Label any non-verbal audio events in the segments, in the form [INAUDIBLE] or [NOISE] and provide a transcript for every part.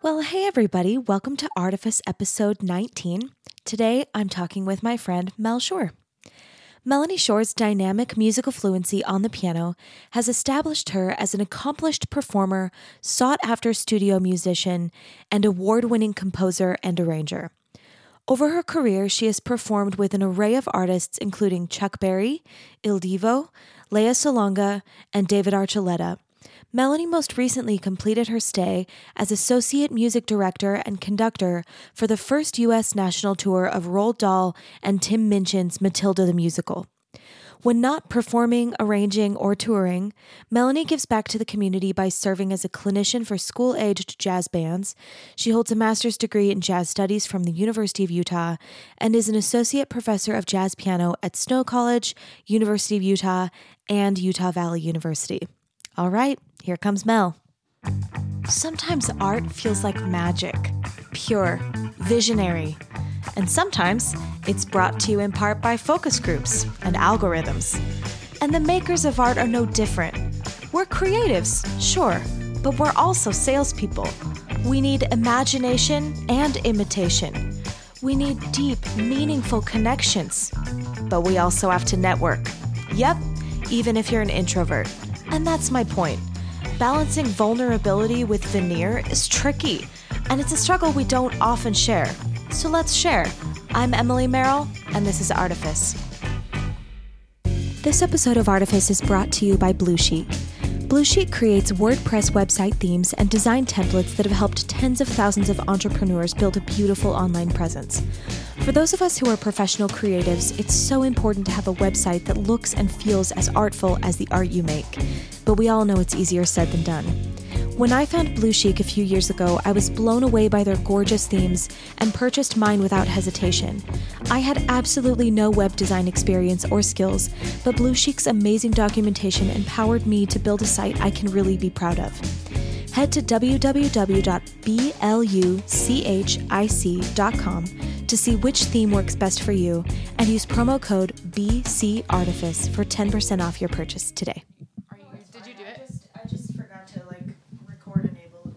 Well, hey everybody, welcome to Artifice episode 19. Today I'm talking with my friend Mel Shore. Melanie Shore's dynamic musical fluency on the piano has established her as an accomplished performer, sought after studio musician, and award winning composer and arranger. Over her career, she has performed with an array of artists including Chuck Berry, Il Divo, Lea Salonga, and David Archuleta. Melanie most recently completed her stay as Associate Music Director and Conductor for the first U.S. national tour of Roald Dahl and Tim Minchin's Matilda the Musical. When not performing, arranging, or touring, Melanie gives back to the community by serving as a clinician for school aged jazz bands. She holds a master's degree in jazz studies from the University of Utah and is an associate professor of jazz piano at Snow College, University of Utah, and Utah Valley University. All right, here comes Mel. Sometimes art feels like magic, pure, visionary. And sometimes it's brought to you in part by focus groups and algorithms. And the makers of art are no different. We're creatives, sure, but we're also salespeople. We need imagination and imitation. We need deep, meaningful connections. But we also have to network. Yep, even if you're an introvert. And that's my point. Balancing vulnerability with veneer is tricky, and it's a struggle we don't often share. So let's share. I'm Emily Merrill, and this is Artifice. This episode of Artifice is brought to you by Bluchic. Bluchic creates WordPress website themes and design templates that have helped tens of thousands of entrepreneurs build a beautiful online presence. For those of us who are professional creatives, it's so important to have a website that looks and feels as artful as the art you make. But we all know it's easier said than done. When I found Bluchic a few years ago, I was blown away by their gorgeous themes and purchased mine without hesitation. I had absolutely no web design experience or skills, but Bluchic's amazing documentation empowered me to build a site I can really be proud of. Head to www.bluchic.com to see which theme works best for you and use promo code BCArtifice for 10% off your purchase today. Did you do it? I just forgot to like record enable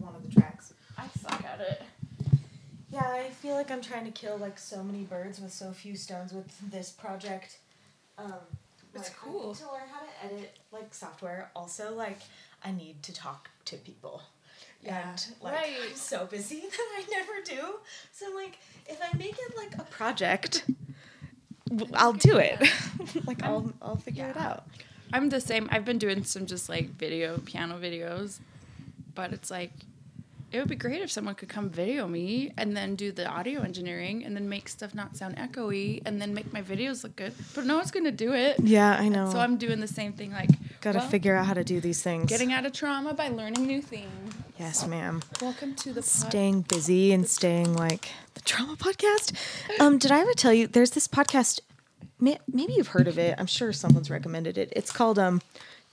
one of the tracks. I suck at it. Yeah, I feel like I'm trying to kill like so many birds with so few stones with this project. Um, It's like, cool. need to learn how to edit like software. Also, like I need to talk to people. Yeah, And like right. I'm so busy [LAUGHS] that I never do. So I'm like, if I make it like a project, I'll do it. [LAUGHS] like I'll I'll figure it out. I'm the same. I've been doing some just like video piano videos, but it's like it would be great if someone could come video me and then do the audio engineering and then make stuff not sound echoey and then make my videos look good. But no one's gonna do it. Yeah, I know. So I'm doing the same thing. Like gotta well, figure out how to do these things. getting out of trauma by learning new things. yes, ma'am. Welcome to the pod- staying busy and staying like the trauma podcast. Um, did I ever tell you there's this podcast? Maybe you've heard of it. I'm sure someone's recommended it. It's called um,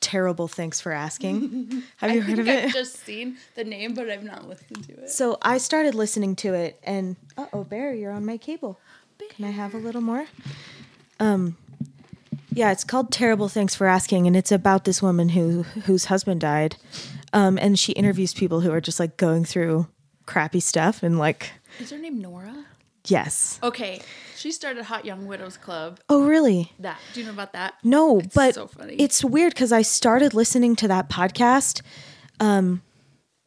"Terrible Thanks for Asking." [LAUGHS] Have you heard of it? I've just seen the name, but I've not listened to it. so I started listening to it, and uh oh, Bear, you're on my cable. Can I have a little more? Um, yeah, it's called "Terrible Thanks for Asking," and it's about this woman who whose husband died, um, and she interviews people who are just like going through crappy stuff and like Is her name Nora? Yes. Okay, she started Hot Young Widows Club. Oh, really? That do you know about that? No, It's but so funny. it's weird because I started listening to that podcast, um,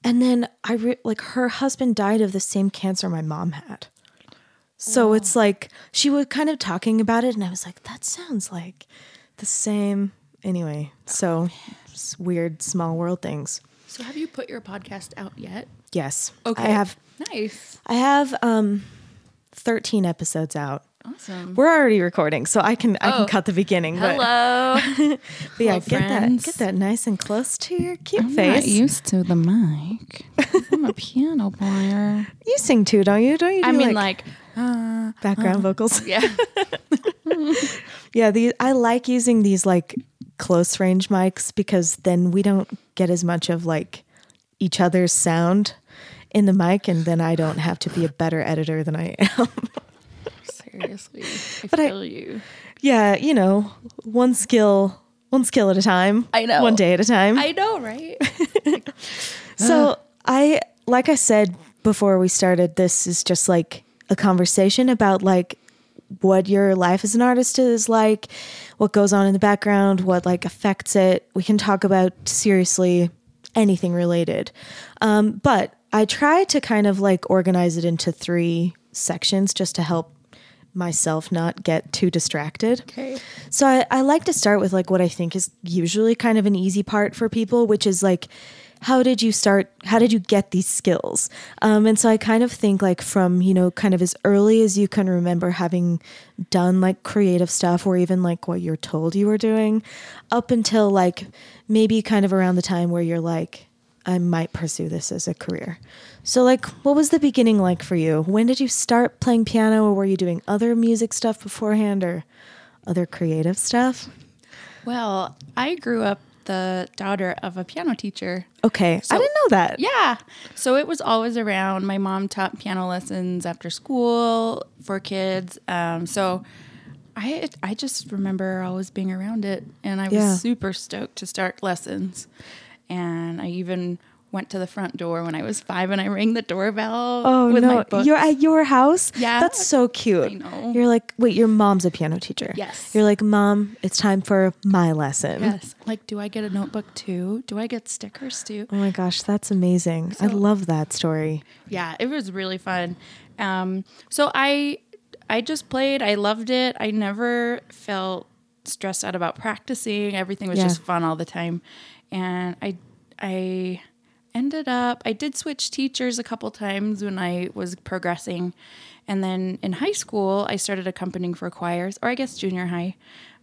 and then I re- like her husband died of the same cancer my mom had. So it's like she was kind of talking about it, and I was like, that sounds like the same. Anyway, so it's weird small world things. So have you put your podcast out yet? Yes, Okay. I have. Nice. I have um, thirteen episodes out. Awesome. We're already recording, so I can I Oh. can cut the beginning. But, Hello. [LAUGHS] but yeah, Hello, get that get that nice and close to your cute I'm face. not used to the mic. I'm a piano player. [LAUGHS] You sing too, don't you? Don't you? Do I mean, like, like, uh, [LAUGHS] background vocals. yeah. Yeah, the I like using these like close range mics because then we don't get as much of like each other's sound in the mic, and then I don't have to be a better editor than I am. Seriously, I But I- feel you. yeah, you know, one skill, one skill at a time. I know. one day at a time. I know, right? [LAUGHS] So I like I said before we started, this is just like a conversation about like what your life as an artist is like, what goes on in the background, what like affects it. We can talk about seriously anything related. Um, but I try to kind of like organize it into three sections just to help myself not get too distracted. Okay. So I, I like to start with like what I think is usually kind of an easy part for people, which is like, how did you start? How did you get these skills? Um, and so I kind of think like from, you know, kind of as early as you can remember having done like creative stuff or even like what you're told you were doing up until like maybe kind of around the time where you're like, I might pursue this as a career. So, like, what was the beginning like for you? When did you start playing piano, or were you doing other music stuff beforehand or other creative stuff? Well, I grew up the daughter of a piano teacher. Okay, I didn't know that. Yeah. So it was always around. My mom taught piano lessons after school for kids. Um, so I I just remember always being around it, and I was Yeah. super stoked to start lessons. And I even went to the front door when I was five, and I rang the doorbell. Oh with no, you're at your house. Yeah. that's so cute. I know. You're like, wait, your mom's a piano teacher. Yes. You're like, mom, it's time for my lesson. Yes. Like, do I get a notebook too? Do I get stickers too? Oh my gosh, that's amazing. I love that story. yeah it was really fun um, so i i just played i loved it i never felt stressed out about practicing everything was Yeah. just fun all the time and i i ended up i did switch teachers a couple times when i was progressing and then in high school i started accompanying for choirs or i guess junior high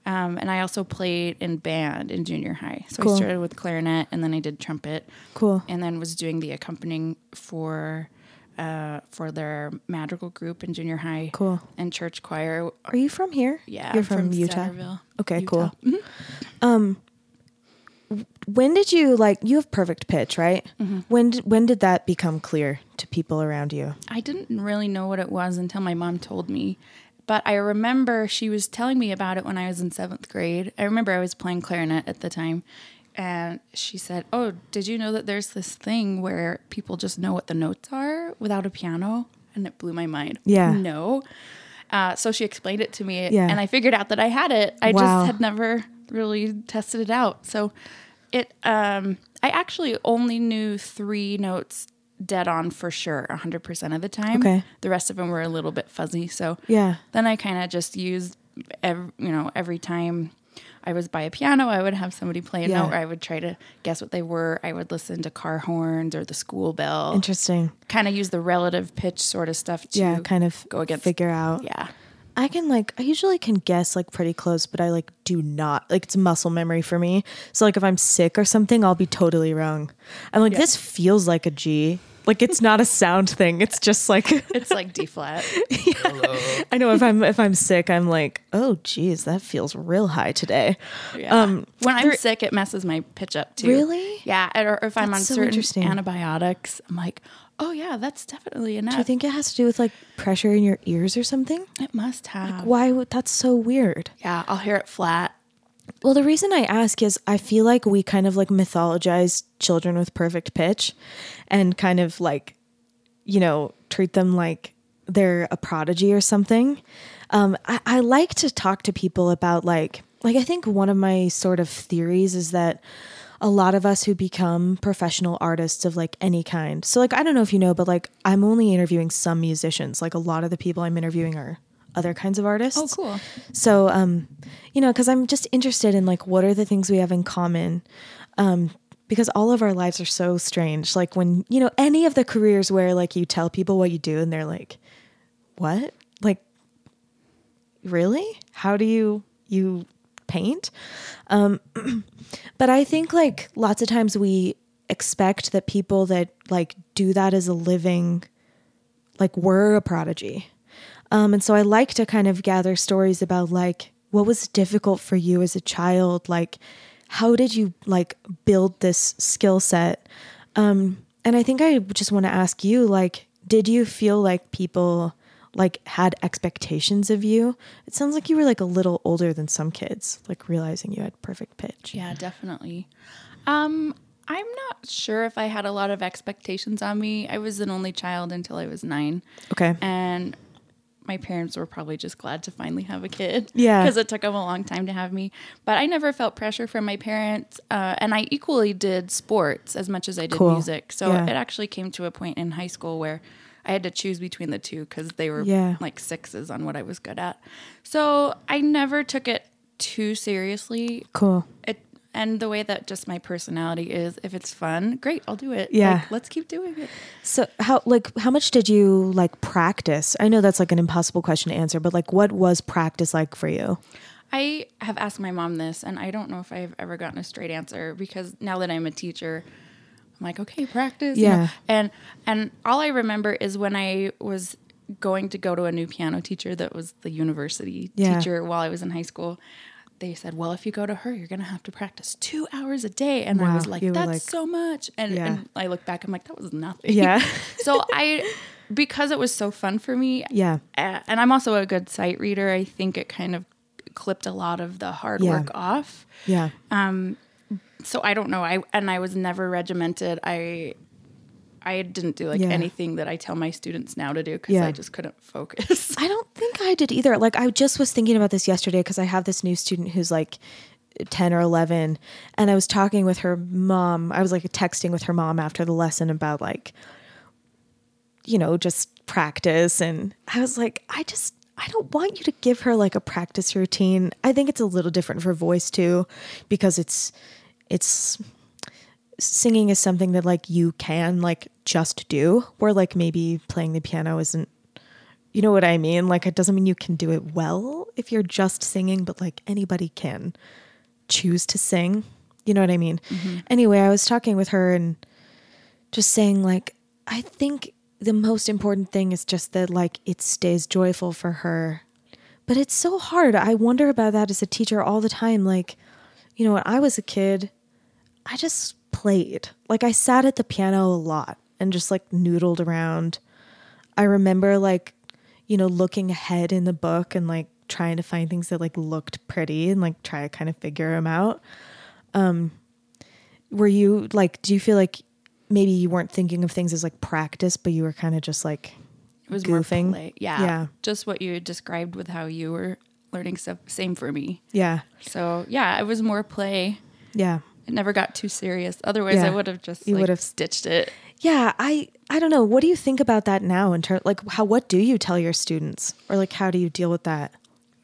um, and i also played in band in junior high so Cool. i started with clarinet and then i did trumpet Cool. and then was doing the accompanying for uh, for their madrigal group in junior high. Cool. And church choir. Are you from here? Yeah, you're I'm from, Utah. Okay, Utah. cool. Um, when did you like? You have perfect pitch, right? Mm-hmm. When did, when did that become clear to people around you? I didn't really know what it was until my mom told me. But I remember she was telling me about it when I was in seventh grade. I remember I was playing clarinet at the time. And she said, Oh, did you know that there's this thing where people just know what the notes are without a piano? And it blew my mind. Yeah. No. Uh, so she explained it to me, Yeah. and I figured out that I had it. I Wow. just had never really tested it out. So it, um, I actually only knew three notes dead on for sure, 100% of the time. Okay. The rest of them were a little bit fuzzy. So Yeah. then I kind of just used, every, you know, every time I was by a piano, I would have somebody play a Yeah. note, or I would try to guess what they were. I would listen to car horns or the school bell. Interesting. Kind of use the relative pitch sort of stuff to Yeah, kind of go against. figure out. Yeah. I can like I usually can guess like pretty close, but I like do not like it's muscle memory for me. So like if I'm sick or something, I'll be totally wrong. I'm like this feels like a G. Like it's not a sound thing. It's just like [LAUGHS] It's like D flat. I know if I'm if I'm sick, I'm like, oh geez, that feels real high today. Yeah. Um, when I'm sick, it messes my pitch up too. Really? Yeah. Or if I'm That's on so certain antibiotics, I'm like, oh yeah, that's definitely enough. Do you think it has to do with like pressure in your ears or something? it must have? Why would that's so weird? Yeah, I'll hear it flat. Well, the reason I ask is I feel like we kind of like mythologize children with perfect pitch and kind of like, you know, treat them like they're a prodigy or something. Um, I, I like to talk to people about like, like, I think one of my sort of theories is that a lot of us who become professional artists of like any kind. So, like, I don't know if you know, but like, I'm only interviewing some musicians. Like, a lot of the people I'm interviewing are other kinds of artists. Oh, cool. So, um, you know, because I'm just interested in like what are the things we have in common, um, because all of our lives are so strange. Like when you know any of the careers where like you tell people what you do and they're like, "What? Like, really? How do you you paint?" Um, [CLEARS THROAT] but I think like lots of times we expect that people that like do that as a living, like we're a prodigy. Um, and so I like to kind of gather stories about like what was difficult for you as a child, like how did you like build this skill set? Um, and I think I just want to ask you, like, did you feel like people like had expectations of you? It sounds like you were like a little older than some kids, like realizing you had perfect pitch. Yeah, definitely. Um, I'm not sure if I had a lot of expectations on me. I was an only child until I was nine. Okay. And my parents were probably just glad to finally have a kid. Yeah. [LAUGHS] Because it took them a long time to have me. But I never felt pressure from my parents. Uh, and I equally did sports as much as I did Cool. music. So Yeah. it actually came to a point in high school where I had to choose between the two because they were Yeah. like sixes on what I was good at. So I never took it too seriously. Cool. It and the way that just my personality is, if it's fun, great, I'll do it. Yeah. Like, let's keep doing it. So how like how much did you like practice? I know that's like an impossible question to answer, but like what was practice like for you? I have asked my mom this, and I don't know if I've ever gotten a straight answer because now that I'm a teacher, I'm like, okay, practice. you know? Yeah. And and all I remember is when I was going to go to a new piano teacher that was the university Yeah. teacher while I was in high school. They said, "Well, if you go to her, you're gonna have to practice two hours a day," and I was like, you "That's like- so much." And, Yeah. and I look back, I'm like, "That was nothing." Yeah. [LAUGHS] so I, because it was so fun for me, Yeah. uh, and I'm also a good sight reader. I think it kind of clipped a lot of the hard Yeah. work off. Yeah. So I don't know. I and I was never regimented. I I didn't do like Yeah. anything that I tell my students now to do because Yeah. I just couldn't focus. I don't think I did either. Like I just was thinking about this yesterday because I have this new student who's like 10 or 11 and I was talking with her mom. I was like texting with her mom after the lesson about like you know, just practice and I was like I just I don't want you to give her like a practice routine. I think it's a little different for voice too because it's it's singing is something that like you can like just do where like maybe playing the piano isn't you know what I mean? Like it doesn't mean you can do it well if you're just singing, but like anybody can choose to sing. You know what I mean? Mm-hmm. Anyway, I was talking with her and just saying like I think the most important thing is just that like it stays joyful for her. But it's so hard. I wonder about that as a teacher all the time like you know, when I was a kid, I just played. Like I sat at the piano a lot and just like noodled around. I remember like, you know, looking ahead in the book and like trying to find things that like looked pretty and like try to kind of figure them out. Um were you like do you feel like maybe you weren't thinking of things as like practice but you were kind of just like It was Goofing? more play. Yeah. Yeah. Just what you described with how you were learning stuff. Same for me. yeah. So yeah, it was more play. Yeah. It never got too serious. Otherwise, Yeah. I would have just You like, would've- stitched it. Yeah, I I don't know. What do you think about that now in terms like how what do you tell your students or like how do you deal with that?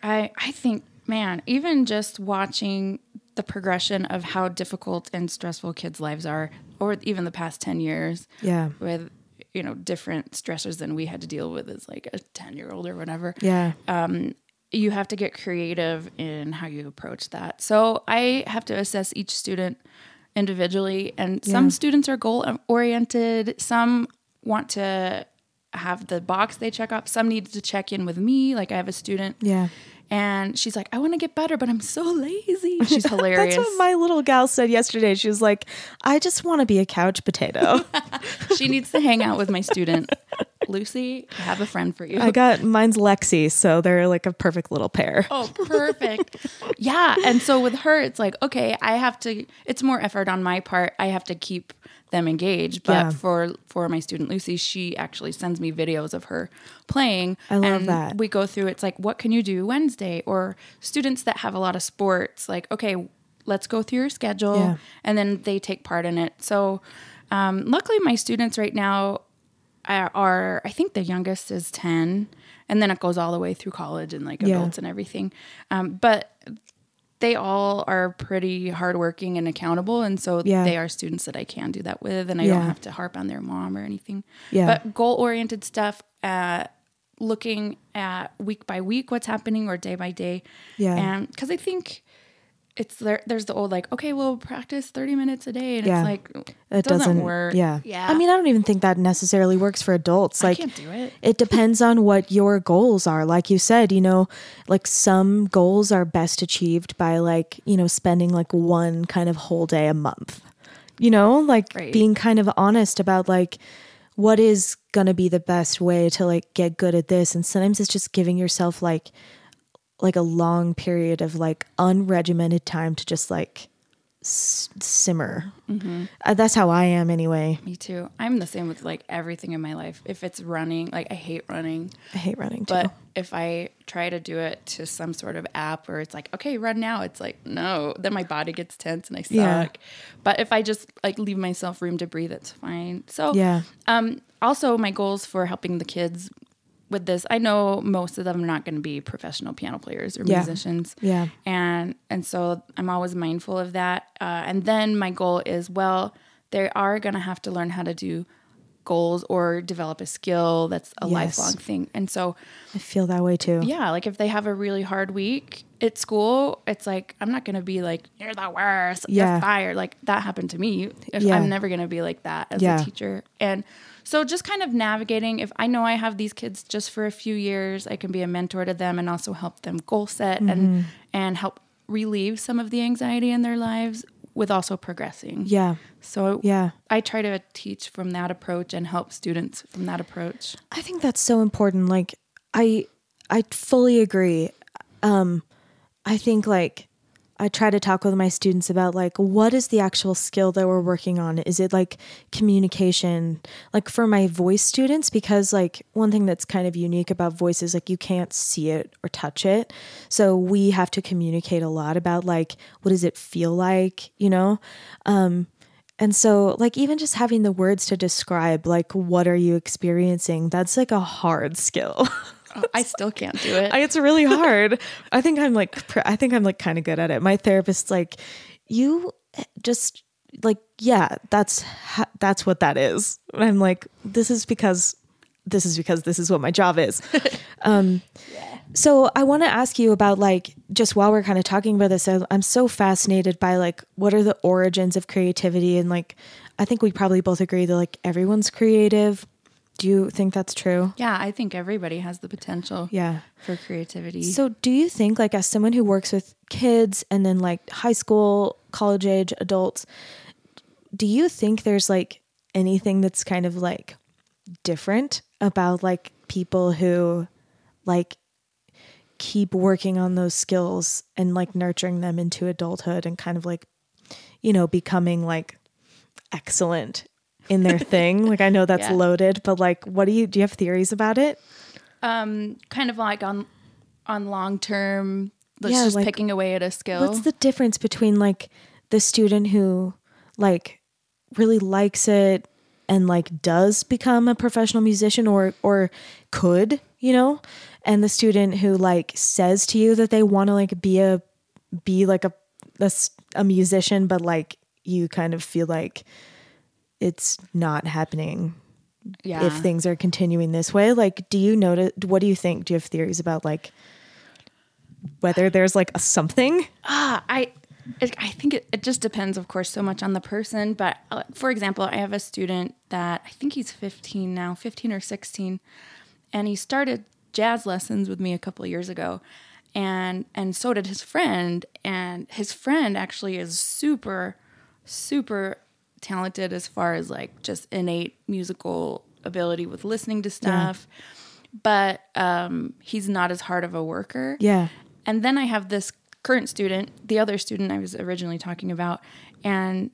I I think, man, even just watching the progression of how difficult and stressful kids' lives are, or even the past ten years, Yeah. with you know different stressors than we had to deal with as like a ten year old or whatever. Yeah. Um, you have to get creative in how you approach that. So I have to assess each student individually, and Yeah. some students are goal oriented. Some want to have the box they check off. Some need to check in with me. Like I have a student, Yeah. and she's like, "I want to get better, but I'm so lazy." [LAUGHS] She's hilarious. That's what my little gal said yesterday. She was like, I just want to be a couch potato. [LAUGHS] she needs to hang out with my student. [LAUGHS] Lucy, I have a friend for you. I got mine's Lexi, so they're like a perfect little pair. Oh, perfect. yeah. And so with her, it's like, okay, I have to, it's more effort on my part. I have to keep them engaged. But Yeah. for, for my student Lucy, she actually sends me videos of her playing. I love and that. We go through, it's like, what can you do Wednesday? Or students that have a lot of sports, like, okay, let's go through your schedule. Yeah. And then they take part in it. So um, luckily, my students right now are, are, I think the youngest is 10, and then it goes all the way through college and like Yeah. adults and everything. Um, but they all are pretty hardworking and accountable, and so Yeah. they are students that I can do that with, and I Yeah. don't have to harp on their mom or anything. Yeah. But goal oriented stuff, uh, looking at week by week what's happening or day by day, Yeah. and because I think. It's there. There's the old like, okay, we'll practice 30 minutes a day, and Yeah. it's like It doesn't, doesn't, work. Yeah. yeah. I mean, I don't even think that necessarily works for adults. I Like, can't do it. it depends on what your goals are. Like you said, you know, like some goals are best achieved by like, you know, spending like one kind of whole day a month. You know, like Right. being kind of honest about like what is going to be the best way to like get good at this and sometimes it's just giving yourself like like a long period of like unregimented time to just like s- simmer. Uh, that's how I am anyway. Me too. I'm the same with like everything in my life. If it's running, like I hate running, I hate running too. but if I try to do it to some sort of app where it's like, okay, run now, it's like, no, then my body gets tense and I suck. Yeah. But if I just like leave myself room to breathe, it's fine. So, yeah. um, also my goals for helping the kids with this, I know most of them are not going to be professional piano players or Yeah. musicians Yeah. and and so I'm always mindful of that. Uh, and then my goal is well, they are going to have to learn how to do goals or develop a skill that's a Yes. lifelong thing. And so I feel that way too. yeah, like if they have a really hard week at school, it's like I'm not going to be like you're the worst, Yeah. you're fired. Like that happened to me. If Yeah. I'm never going to be like that as Yeah. a teacher. And so just kind of navigating if I know I have these kids just for a few years, I can be a mentor to them and also help them goal set Mm-hmm. and and help relieve some of the anxiety in their lives with also progressing. Yeah. So Yeah. I try to teach from that approach and help students from that approach. I think that's so important. Like I I fully agree. Um I think like I try to talk with my students about like what is the actual skill that we're working on? Is it like communication? Like for my voice students because like one thing that's kind of unique about voice is like you can't see it or touch it. So we have to communicate a lot about like what does it feel like, you know? Um and so, like, even just having the words to describe, like, what are you experiencing, that's like a hard skill. [LAUGHS] Oh, I still can't do it. [LAUGHS] I- it's really hard. I think I'm like, I think I'm like kind of good at it. My therapist's like, you just like, yeah, that's, ha- that's what that is. And I'm like, this is because, this is because this is what my job is. [LAUGHS] um, so I want to ask you about like just while we're kind of talking about this, I'm so fascinated by like what are the origins of creativity and like I think we probably both agree that like everyone's creative. Do you think that's true? yeah, I think everybody has the potential Yeah. for creativity. So do you think like as someone who works with kids and then like high school, college age adults, do you think there's like anything that's kind of like different about like people who like keep working on those skills and like nurturing them into adulthood and kind of like you know becoming like excellent in their [LAUGHS] thing like i know that's Yeah. loaded but like what do you do you have theories about it um, kind of like on on long term, let's Yeah, just like, picking away at a skill. What's the difference between like the student who like really likes it and like does become a professional musician or or could, you know, and the student who like says to you that they want to like be a be like a a musician but like you kind of feel like it's not happening yeah. if things are continuing this way like do you notice what do you think do you have theories about like whether there's like a something Ah, I, it, I think it, it just depends, of course, so much on the person. But uh, for example, I have a student that I think he's 15 now, 15 or 16, and he started jazz lessons with me a couple of years ago, and and so did his friend, and his friend actually is super, super talented as far as like just innate musical ability with listening to stuff. But um, he's not as hard of a worker. yeah And then I have this current student, the other student I was originally talking about, and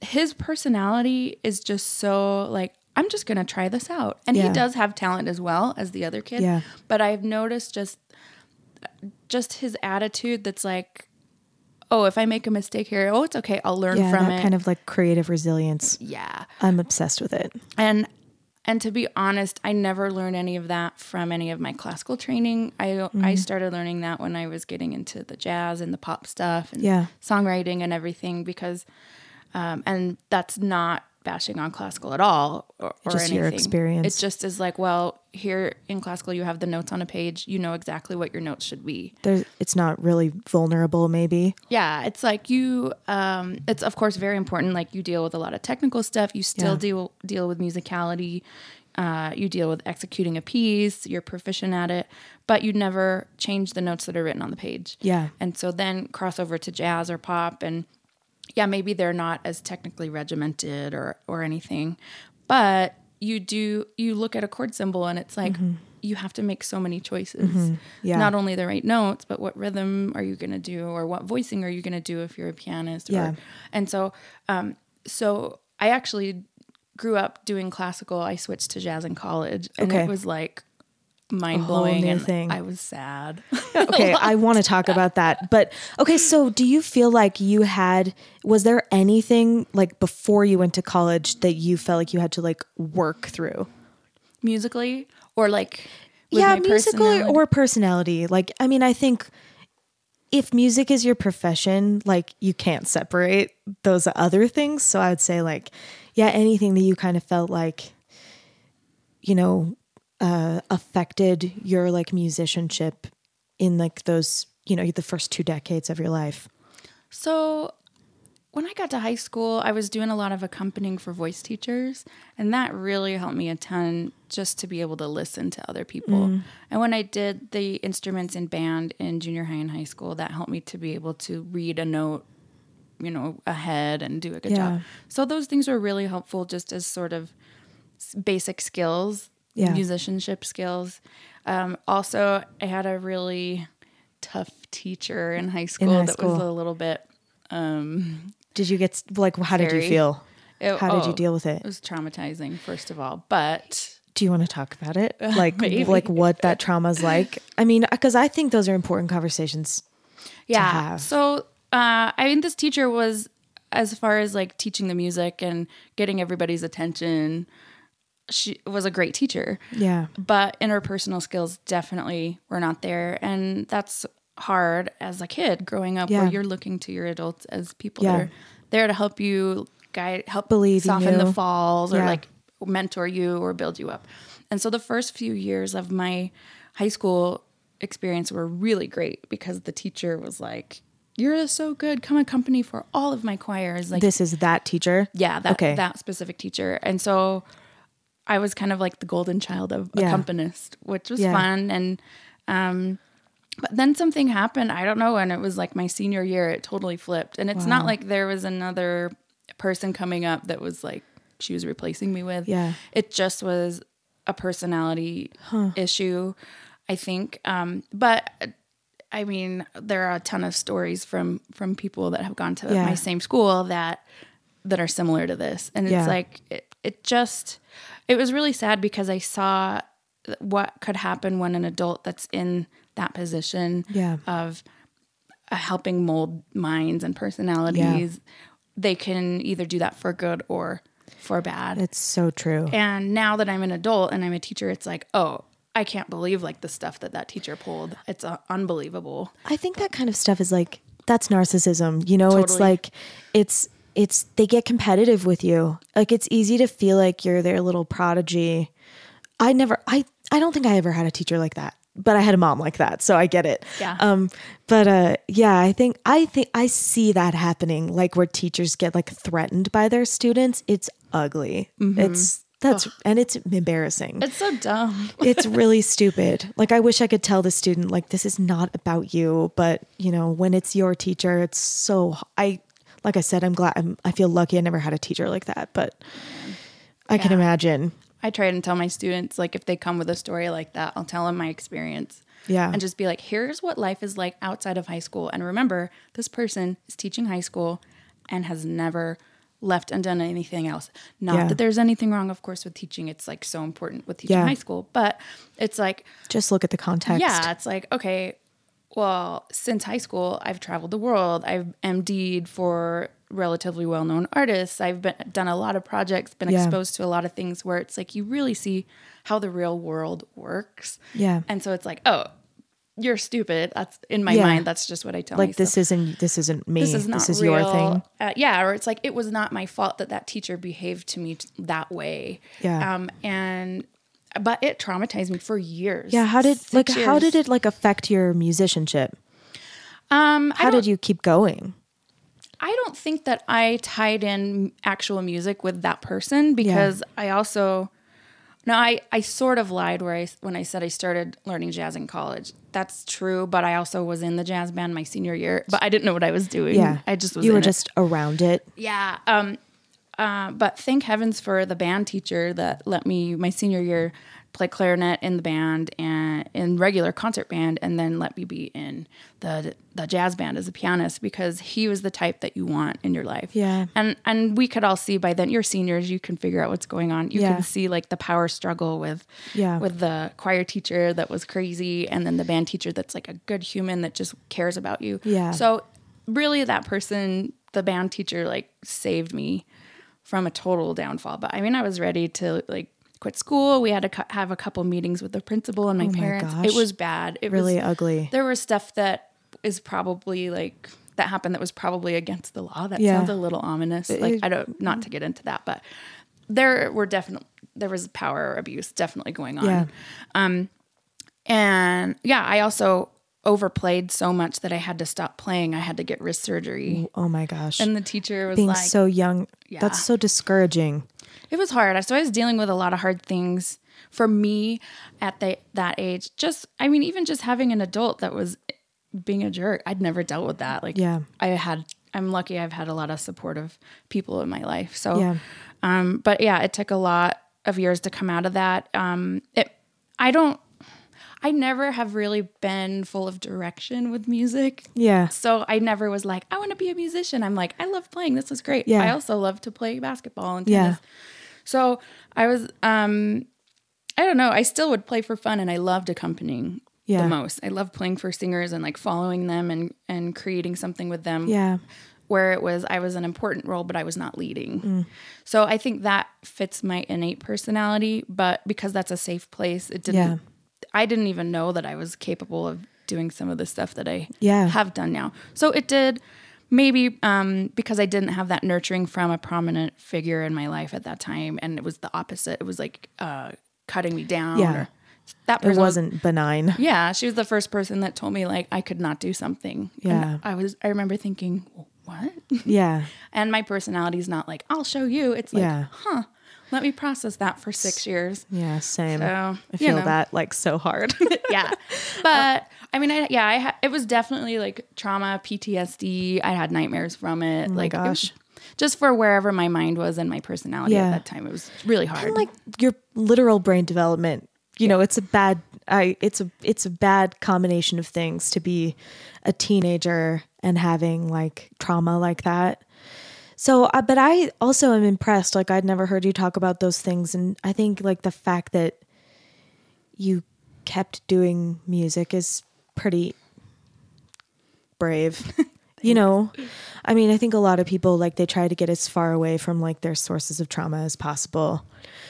his personality is just so like, I'm just going to try this out. And Yeah. he does have talent as well as the other kid. Yeah. But I've noticed just just his attitude that's like, oh, if I make a mistake here, oh, it's okay. I'll learn yeah from that it. kind of like creative resilience yeah. i'm obsessed with it And and to be honest, I never learned any of that from any of my classical training. I Mm-hmm. I started learning that when I was getting into the jazz and the pop stuff and Yeah. songwriting and everything because um, and that's not bashing on classical at all or, or Just anything. your experience. It's just as like, well, here in classical you have the notes on a page. You know exactly what your notes should be. there's it's not really vulnerable maybe Yeah, it's like you. Um, it's of course very important. Like you deal with a lot of technical stuff. You still Yeah. deal deal with musicality. Uh, you deal with executing a piece. You're proficient at it, but you never change the notes that are written on the page. Yeah. and so then cross over to jazz or pop, and yeah, maybe they're not as technically regimented or or anything, but you do you look at a chord symbol and it's like you have to make so many choices. Yeah. Not only the right notes, but what rhythm are you going to do or what voicing are you going to do if you're a pianist? Yeah. Or, and so, um, so I actually grew up doing classical. I switched to jazz in college and Okay. it was like mind blowing and thing. I was sad. [LAUGHS] okay, I want to talk about that. But okay, so do you feel like you had was there anything like before you went to college that you felt like you had to like work through? Musically or like, with yeah, my musical personality? or personality. Like I mean, I think if music is your profession, like you can't separate those other things. So I would say like yeah, anything that you kind of felt like you know uh affected your like musicianship in like those, you know, the first two decades of your life. So when I got to high school, I was doing a lot of accompanying for voice teachers, and that really helped me a ton just to be able to listen to other people. And when I did the instruments in band in junior high and high school, that helped me to be able to read a note, you know, ahead and do a good Yeah. job. So those things were really helpful just as sort of basic skills, Yeah. musicianship skills. Um, also, I had a really tough teacher in high school high that was a little bit Did you get like how did you feel? It- How did you oh, deal with it? It was traumatizing, first of all, but Do you want to talk about it? [LAUGHS] Like like what that trauma is like? I mean, cuz I think those are important conversations. yeah. have. So uh, I think this teacher was, as far as like teaching the music and getting everybody's attention, she was a great teacher. Yeah. But interpersonal skills definitely were not there, and that's hard as a kid growing up, Yeah. where you're looking to your adults as people Yeah. that are there to help you guide, help Believe soften you. the falls, or like mentor you or build you up. And so the first few years of my high school experience were really great because the teacher was like, "You're so good. Come accompany for all of my choirs." Like, This is that teacher? yeah, that Okay. that specific teacher. And so I was kind of like the golden child of Yeah. accompanist, which was Yeah. fun. And um but then something happened, I don't know, and it was like my senior year, it totally flipped. And it's not like there was another person coming up that was like she was replacing me with. Yeah. It just was a personality issue, I think. Um, but I mean, there are a ton of stories from from people that have gone to Yeah. my same school that that are similar to this, and it's like it, it just it was really sad because I saw what could happen when an adult that's in that position Yeah. of uh, helping mold minds and personalities, they can either do that for good or for bad. It's so true. And now that I'm an adult and I'm a teacher, it's like, oh, I can't believe like the stuff that that teacher pulled. It's uh, unbelievable. I think that kind of stuff is like that's narcissism. You know, it's like it's it's they get competitive with you. Like it's easy to feel like you're their little prodigy. I never I I don't think I ever had a teacher like that. But I had a mom like that, so I get it. Yeah. Um but uh yeah, I think I think I see that happening like where teachers get like threatened by their students. It's ugly. It's that's and it's embarrassing It's so dumb. [LAUGHS] it's really stupid. Like I wish I could tell the student like this is not about you, but you know, when it's your teacher, it's so I like I said I'm glad I'm, I feel lucky I never had a teacher like that, but I can imagine. I try and tell my students, like, if they come with a story like that, I'll tell them my experience. Yeah. And just be like, here's what life is like outside of high school. And remember, this person is teaching high school and has never left and done anything else. Not Yeah. that there's anything wrong, of course, with teaching. It's like so important with teaching Yeah. high school. But it's like, Just look at the context. yeah, it's like, okay, well, since high school, I've traveled the world. I've MD'd for relatively well known artists. I've been, done a lot of projects, been Yeah. exposed to a lot of things where it's like you really see how the real world works. Yeah. And so it's like, oh, you're stupid. That's in my Yeah. mind. That's just what I tell Like myself. this isn't this isn't me. This is not this is real. your thing. Uh, yeah, or it's like it was not my fault that that teacher behaved to me t- that way. Yeah. Um, and but it traumatized me for years. Yeah, how did like how did it like affect your musicianship? Um, How did you keep going? I don't think that I tied in actual music with that person because I also no I I sort of lied where I when I said I started learning jazz in college. That's true, but I also was in the jazz band my senior year, but I didn't know what I was doing. Yeah. I just was You were in it. just around it. Yeah. Um uh, but thank heavens for the band teacher that let me my senior year play clarinet in the band and in regular concert band, and then let me be in the the jazz band as a pianist because he was the type that you want in your life. Yeah. and and we could all see by then you're seniors, you can figure out what's going on. You Yeah. can see like the power struggle with Yeah. with the choir teacher that was crazy, and then the band teacher that's like a good human that just cares about you. Yeah. So really, that person, the band teacher, like saved me from a total downfall. But I mean, I was ready to like quit school. We had to cu- have a couple meetings with the principal and my Oh my parents. gosh. It was bad. It was Really was, ugly. There was stuff that is probably like that happened that was probably against the law. That Yeah. sounds a little ominous. Like I don't not to get into that, but there were definitely there was power abuse definitely going on. Yeah. Um, and yeah, I also overplayed so much that I had to stop playing. I had to get wrist surgery. Oh my gosh. And the teacher was Being like, so young, Yeah. that's so discouraging. it was hard. So I was dealing with a lot of hard things for me at the, that age. Just, I mean, even just having an adult that was being a jerk, I'd never dealt with that. Like, Yeah. I had, I'm lucky I've had a lot of supportive people in my life. So, Yeah. um, but yeah, it took a lot of years to come out of that. Um, it, I don't, I never have really been full of direction with music. Yeah. So I never was like, I want to be a musician. I'm like, I love playing. This is great. Yeah. I also love to play basketball and Yeah. tennis. So I was, um, I don't know. I still would play for fun, and I loved accompanying Yeah. the most. I love playing for singers and like following them and and creating something with them. Yeah. Where it was, I was an important role, but I was not leading. Mm. So I think that fits my innate personality. But because that's a safe place, it didn't. Yeah. I didn't even know that I was capable of doing some of the stuff that I Yeah. have done now. So it did maybe um, because I didn't have that nurturing from a prominent figure in my life at that time, and it was the opposite. It was like uh, cutting me down. Yeah. Or that It wasn't benign. Yeah, she was the first person that told me like I could not do something. And Yeah. I was. I remember thinking, what? Yeah. [LAUGHS] and my personality is not like I'll show you. It's like, Yeah. huh? Let me process that for six years. Yeah. Same. So, I feel know. that like so hard. [LAUGHS] yeah. [LAUGHS] But I mean, I, yeah, I ha- it was definitely like trauma, PTSD. I had nightmares from it. Oh like, it gosh. just for wherever my mind was and my personality Yeah. at that time, it was really hard. and like your literal brain development you know it's a bad i it's a it's a bad combination of things to be a teenager and having like trauma like that so uh, but i also am impressed like i'd never heard you talk about those things and i think like the fact that you kept doing music is pretty brave. [LAUGHS] You know i mean i think a lot of people like they try to get as far away from like their sources of trauma as possible.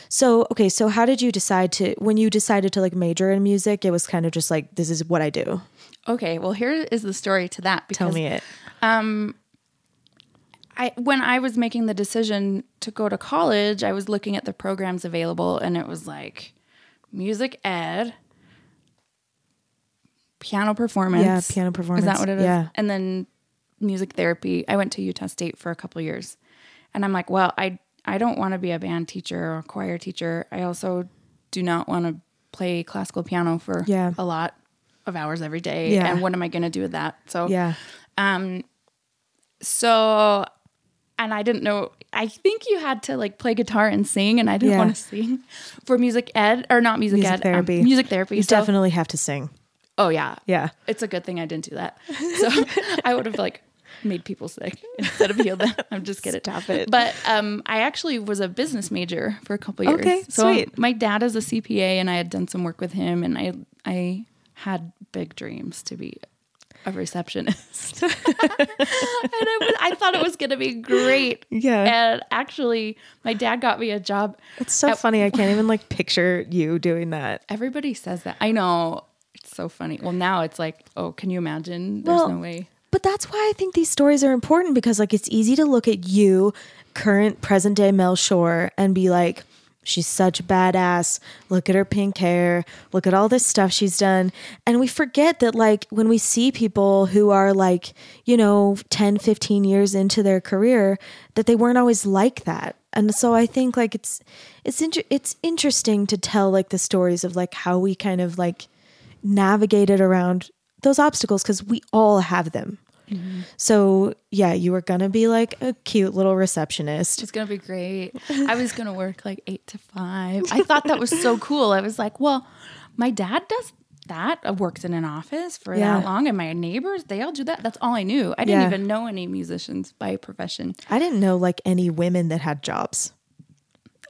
So okay so how did you decide to when you decided to like major in music it was kind of just like this is what i do. Okay, well, here is the story to that. Because tell me it I when I was making the decision to go to college, I was looking at the programs available, and it was like music ed, piano performance. Yeah, piano performance. Is that what it is? Yeah. And then music therapy. I went to Utah State for a couple years, and I'm like, well, I I don't want to be a band teacher or a choir teacher. I also do not want to play classical piano for Yeah. a lot of hours every day. Yeah. And what am I going to do with that? So yeah Um, so, and I didn't know. I think you had to like play guitar and sing, and I didn't Yeah. want to sing for music ed or not music, music ed, um, therapy music therapy. you So- definitely have to sing Oh yeah, yeah It's a good thing I didn't do that. So [LAUGHS] I would have like made people sick instead of healed them. I'm just kidding. Stop it. But um, I actually was a business major for a couple years. Okay, so sweet. my dad is a CPA, and I had done some work with him, and I I had big dreams to be a receptionist. [LAUGHS] and I, was, I thought it was going to be great. Yeah. And actually, my dad got me a job. it's so funny i can't [LAUGHS] even like picture you doing that Everybody says that. I know. It's so funny. Well, now it's like, oh, can you imagine? There's Well, no way. But that's why I think these stories are important because like it's easy to look at you, current present day Mel Shore, and be like, she's such a badass. Look at her pink hair. Look at all this stuff she's done. And we forget that like when we see people who are like, you know, 10, 15 years into their career, that they weren't always like that. And so I think like it's it's inter- it's interesting to tell like the stories of like how we kind of like navigated around those obstacles because we all have them. So, yeah, you were going to be like a cute little receptionist. It's gonna be great. I was gonna work like eight to five. I thought that was so [LAUGHS] cool. I was like, well, my dad does that. uh, Works in an office for Yeah. that long, and my neighbors they all do that. That's all I knew. I didn't Yeah. even know any musicians by profession. I didn't know like any women that had jobs.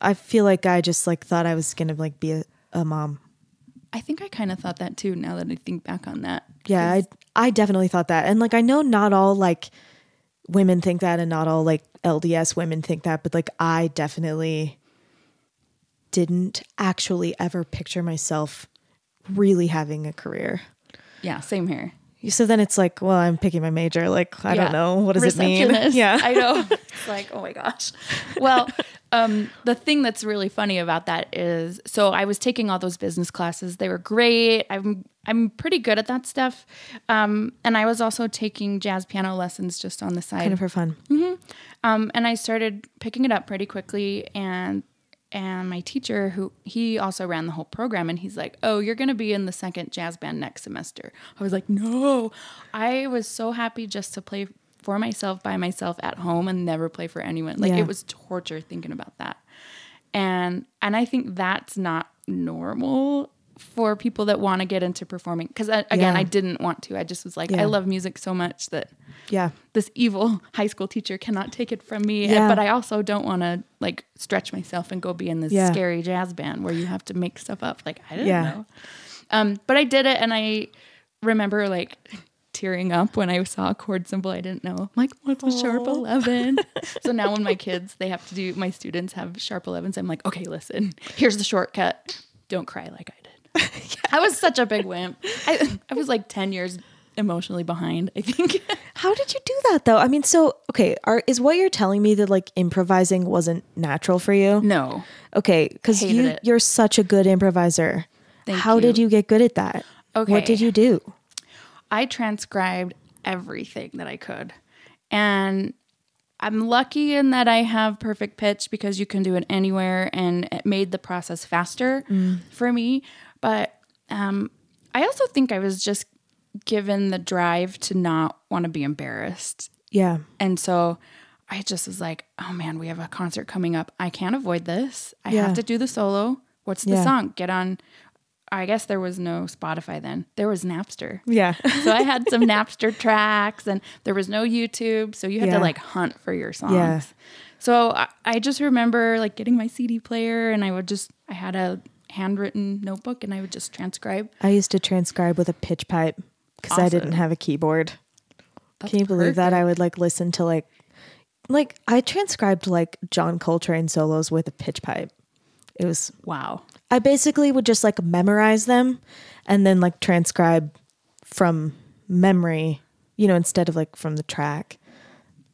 I feel like I just like thought I was going to like be a, a mom. I think I kind of thought that too. Now that I think back on that, Yeah, I I definitely thought that. And like I know not all like women think that and not all like LDS women think that, but like I definitely didn't actually ever picture myself really having a career. yeah, same here. So then it's like, well, I'm picking my major. Like, I Yeah. don't know. What does it mean? [LAUGHS] Yeah. I know. It's like, oh my gosh. Well, um, the thing that's really funny about that is, so I was taking all those business classes. They were great. I'm I'm pretty good at that stuff, um, and I was also taking jazz piano lessons just on the side. kind of for fun. Um, and I started picking it up pretty quickly and and my teacher who he also ran the whole program and he's like, "Oh, you're going to be in the second jazz band next semester." I was like, "No." I was so happy just to play for myself by myself at home and never play for anyone. Like Yeah. it was torture thinking about that. And and I think that's not normal for people that want to get into performing cuz again, Yeah. I didn't want to. I just was like, Yeah. I love music so much that Yeah. this evil [LAUGHS] high school teacher cannot take it from me. Yeah. But I also don't want to like stretch myself and go be in this scary jazz band where you have to make stuff up. Like I didn't Yeah. know. Um, but I did it, and I remember like tearing up when I saw a chord symbol I didn't know. I'm like, what's a sharp eleven? [LAUGHS] so now when my kids they have to do my students have sharp elevens, I'm like, okay, listen, here's the shortcut. Don't cry like I did. [LAUGHS] I was such a big wimp. I, I was like ten years emotionally behind. I think. [LAUGHS] How did you do that though? I mean, so okay, are is what you're telling me that like improvising wasn't natural for you? no. Okay, because you it. you're such a good improviser. Thank How did you. you get good at that? Okay. What did you do? I transcribed everything that I could. And I'm lucky in that I have perfect pitch because you can do it anywhere and it made the process faster for me. But um, I also think I was just given the drive to not want to be embarrassed. Yeah. And so I just was like, oh man, we have a concert coming up. I can't avoid this. I Yeah. have to do the solo. What's the Yeah. song? Get on. I guess there was no Spotify then. There was Napster. Yeah. So I had some [LAUGHS] Napster tracks and there was no YouTube. So you had Yeah. to like hunt for your songs. Yeah. So I, I just remember like getting my CD player and I would just, I had a handwritten notebook and I would just transcribe. I used to transcribe with a pitch pipe because I didn't have a keyboard. That's Can you believe that? I would like listen to like like I transcribed like John Coltrane solos with a pitch pipe. It was Wow. I basically would just like memorize them and then like transcribe from memory, you know, instead of like from the track.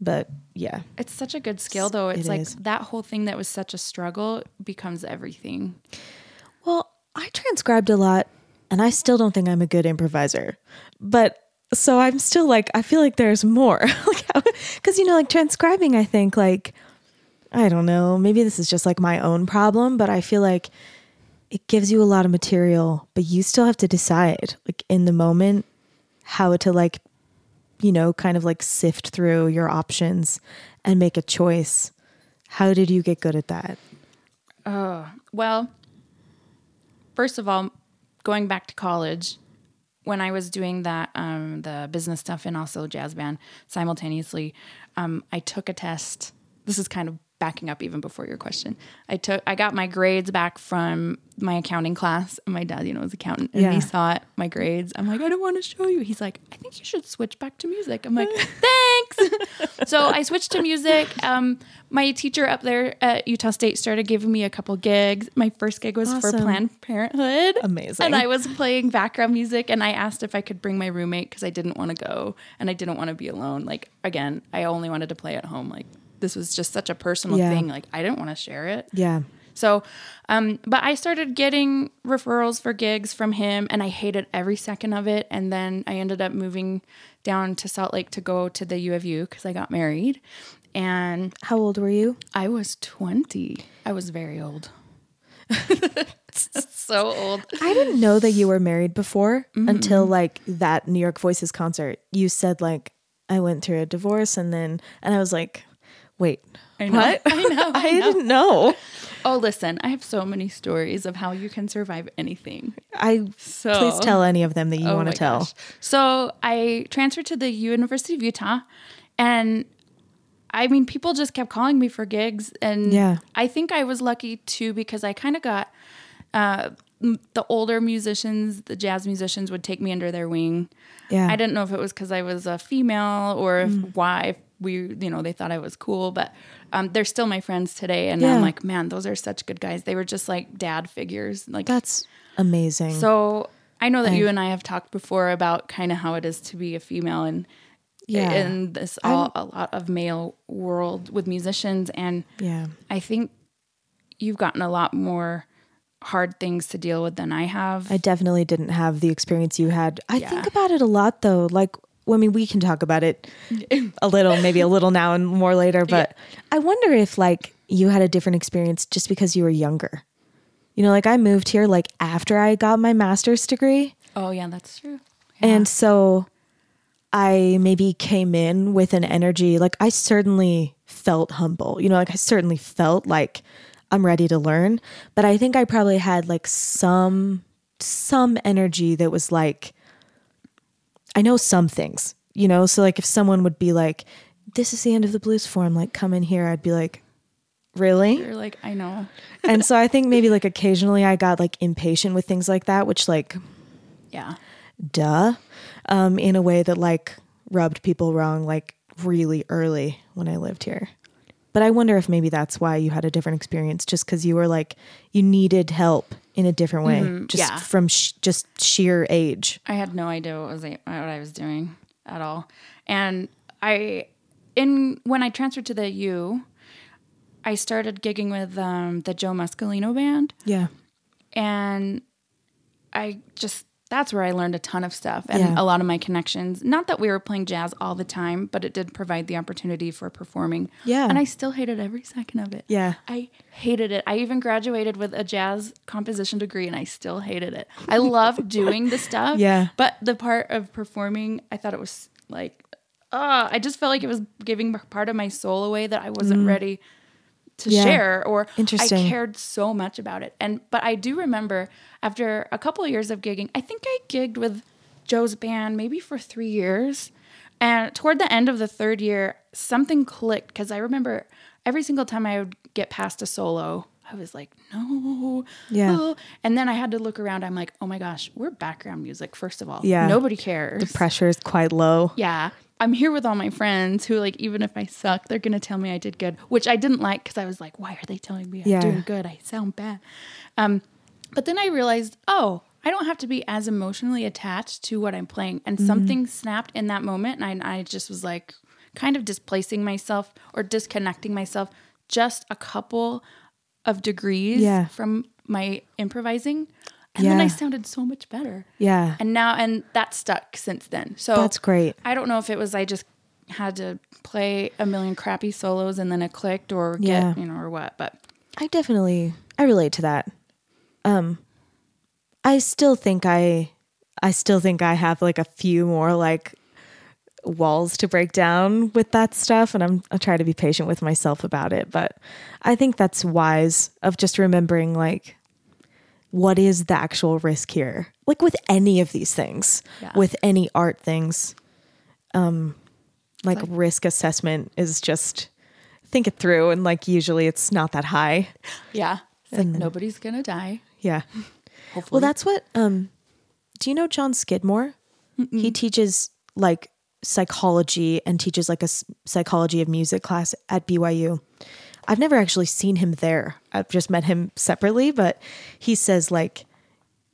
But yeah. It's such a good skill though. It's It like is. that whole thing that was such a struggle becomes everything. Well, I transcribed a lot and I still don't think I'm a good improviser. But so I'm still like I feel like there's more. [LAUGHS] cuz you know like transcribing I think like I don't know, maybe this is just like my own problem, but I feel like it gives you a lot of material, but you still have to decide like in the moment how to like you know, kind of like sift through your options and make a choice. How did you get good at that? Oh, Well, first of all, going back to college, when I was doing that, um, the business stuff and also jazz band simultaneously, um, I took a test. This is kind of backing up even before your question. I took, I got my grades back from my accounting class. And my dad, you know, was accountant, and Yeah. he saw it, my grades. I'm like, I don't want to show you. He's like, I think you should switch back to music. I'm like, [LAUGHS] thanks. so I switched to music. Um, my teacher up there at Utah State started giving me a couple gigs. My first gig was for Planned Parenthood. Amazing. And I was playing background music and I asked if I could bring my roommate because I didn't want to go and I didn't want to be alone. Like, again, I only wanted to play at home. Like, this was just such a personal Yeah. thing. Like, I didn't want to share it. Yeah. So, um, but I started getting referrals for gigs from him, and I hated every second of it. And then I ended up moving down to Salt Lake to go to the U of U because I got married, and How old were you? I was twenty. I was very old. [LAUGHS] so old. I didn't know that you were married before Mm-hmm. until like that New York Voices concert. You said like I went through a divorce and then and I was like, wait, I know. what? [LAUGHS] I know. [LAUGHS] I know. didn't know. Oh, listen, I have so many stories of how you can survive anything. I So please tell any of them that you Oh want to tell. gosh. So I transferred to the University of Utah, and I mean, people just kept calling me for gigs, and Yeah. I think I was lucky too because I kind of got uh, the older musicians, the jazz musicians, would take me under their wing. Yeah. I didn't know if it was because I was a female or if why if we, you know, they thought I was cool, but um, they're still my friends today, and Yeah. I'm like, man, those are such good guys. They were just like dad figures, like That's amazing. so I know that I- you and I have talked before about kind of how it is to be a female and Yeah. in this all a lot of male world with musicians and yeah. I think you've gotten a lot more hard things to deal with than I have. I definitely didn't have the experience you had. I Yeah. think about it a lot though. Like, well, I mean, we can talk about it [LAUGHS] a little, maybe a little now and more later, but I wonder if like you had a different experience just because you were younger. You know, like I moved here like after I got my master's degree. oh yeah, that's true. And so I maybe came in with an energy like I certainly felt humble. You know, like I certainly felt like I'm ready to learn, but I think I probably had like some some energy that was like I know some things, you know, so like if someone would be like this is the end of the blues form, like come in here, I'd be like really? You're like, I know. [LAUGHS] and so I think maybe like occasionally I got like impatient with things like that, which like Yeah. duh um, in a way that like rubbed people wrong like really early when I lived here. But I wonder if maybe that's why you had a different experience, just because you were like you needed help in a different way, just yeah. from sh- just sheer age. I had no idea what was what I was doing at all. And I in when I transferred to the U, I started gigging with um, the Joe Muscolino band Yeah, and I just that's where I learned a ton of stuff and Yeah. a lot of my connections. Not that we were playing jazz all the time, but it did provide the opportunity for performing. Yeah. And I still hated every second of it. Yeah. I hated it. I even graduated with a jazz composition degree and I still hated it. I loved [LAUGHS] doing the stuff. Yeah. But the part of performing, I thought it was like, uh, I just felt like it was giving part of my soul away that I wasn't ready to Mm. Yeah. share or Interesting. I cared so much about it. And but I do remember after a couple of years of gigging, I think I gigged with Joe's band maybe for 3 years. And toward the end of the third year, something clicked cuz I remember every single time I would get past a solo, I was like, "No." Yeah. oh. And then I had to look around. I'm like, "Oh my gosh, we're background music first of all. Yeah. Nobody cares." The pressure is quite low. yeah i'm here with all my friends who like even if i suck they're gonna tell me i did good which i didn't like because i was like why are they telling me i'm Yeah. doing good i sound bad um, but then i realized oh i don't have to be as emotionally attached to what i'm playing and mm-hmm. something snapped in that moment and I, I just was like kind of displacing myself or disconnecting myself just a couple of degrees Yeah. from my improvising and then i sounded so much better Yeah, and now and that stuck since then so that's great. I don't know if it was I just had to play a million crappy solos and then it clicked or get, Yeah. you know, or what. But I definitely I relate to that. Um I still think I I still think I have like a few more like walls to break down with that stuff and I'm I try to be patient with myself about it, but I think that's wise of just remembering like what is the actual risk here? Like with any of these things, Yeah. with any art things, um like, risk assessment is just think it through and like usually it's not that high. yeah, it's like nobody's going to die. Yeah. Hopefully. Well, that's what. Um, do you know John Skidmore? He teaches like psychology and teaches like a psychology of music class at BYU. I've never actually seen him there. I've just met him separately, but he says like,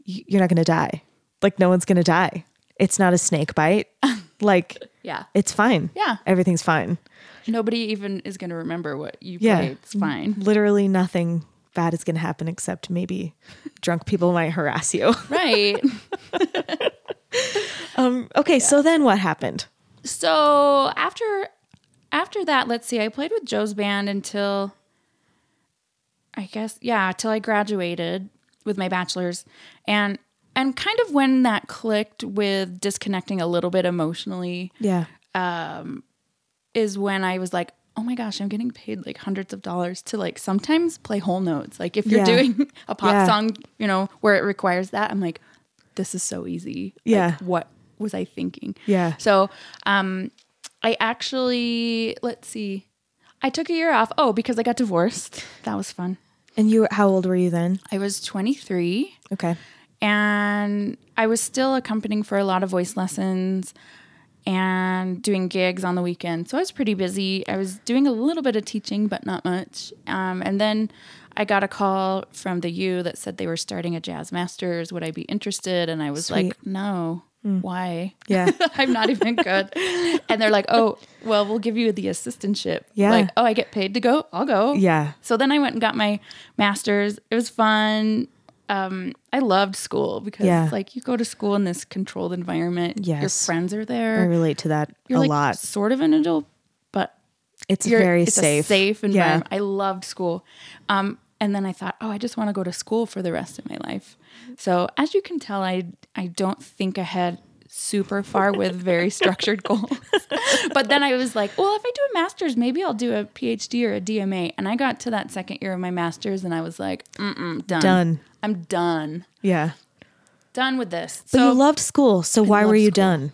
"You're not going to die. Like, no one's going to die. It's not a snake bite. [LAUGHS] like, yeah. it's fine. Yeah. everything's fine. Nobody even is going to remember what you Yeah. played. It's fine. Literally nothing bad is going to happen except maybe drunk people might harass you." [LAUGHS] right. [LAUGHS] Okay, so then what happened? So after after that, let's see, I played with Joe's band until I guess yeah, till I graduated with my bachelor's and and kind of when that clicked with disconnecting a little bit emotionally Yeah. um, is when I was like, oh my gosh, I'm getting paid like hundreds of dollars to like sometimes play whole notes. Like if you're Yeah. doing a pop Yeah. song, you know, where it requires that, I'm like, this is so easy. Like, Yeah. what was I thinking? Yeah. So, um, I actually, let's see, I took a year off. Oh, because I got divorced. That was fun. And you, how old were you then? I was 23 Okay. and I was still accompanying for a lot of voice lessons and doing gigs on the weekend. So I was pretty busy. I was doing a little bit of teaching, but not much. Um, and then I got a call from the U that said they were starting a jazz masters. Would I be interested? And I was Sweet. like, no. Why? Yeah. [LAUGHS] I'm not even good. and they're like, oh, well, we'll give you the assistantship. Yeah. Like, oh, I get paid to go. I'll go. Yeah. So then I went and got my master's. It was fun. Um, I loved school because Yeah. like you go to school in this controlled environment. Your friends are there. I relate to that You're a like lot. sort of an adult, but It's very it's safe. A safe Yeah. environment. I loved school. Um, and then I thought, oh, I just want to go to school for the rest of my life. So as you can tell, I I don't think ahead super far with very structured [LAUGHS] goals. but then I was like, well, if I do a master's, maybe I'll do a PhD or a DMA. And I got to that second year of my master's, and I was like, mm done, Done. I'm done, Yeah. done with this. But so you loved school. So why were you school. done?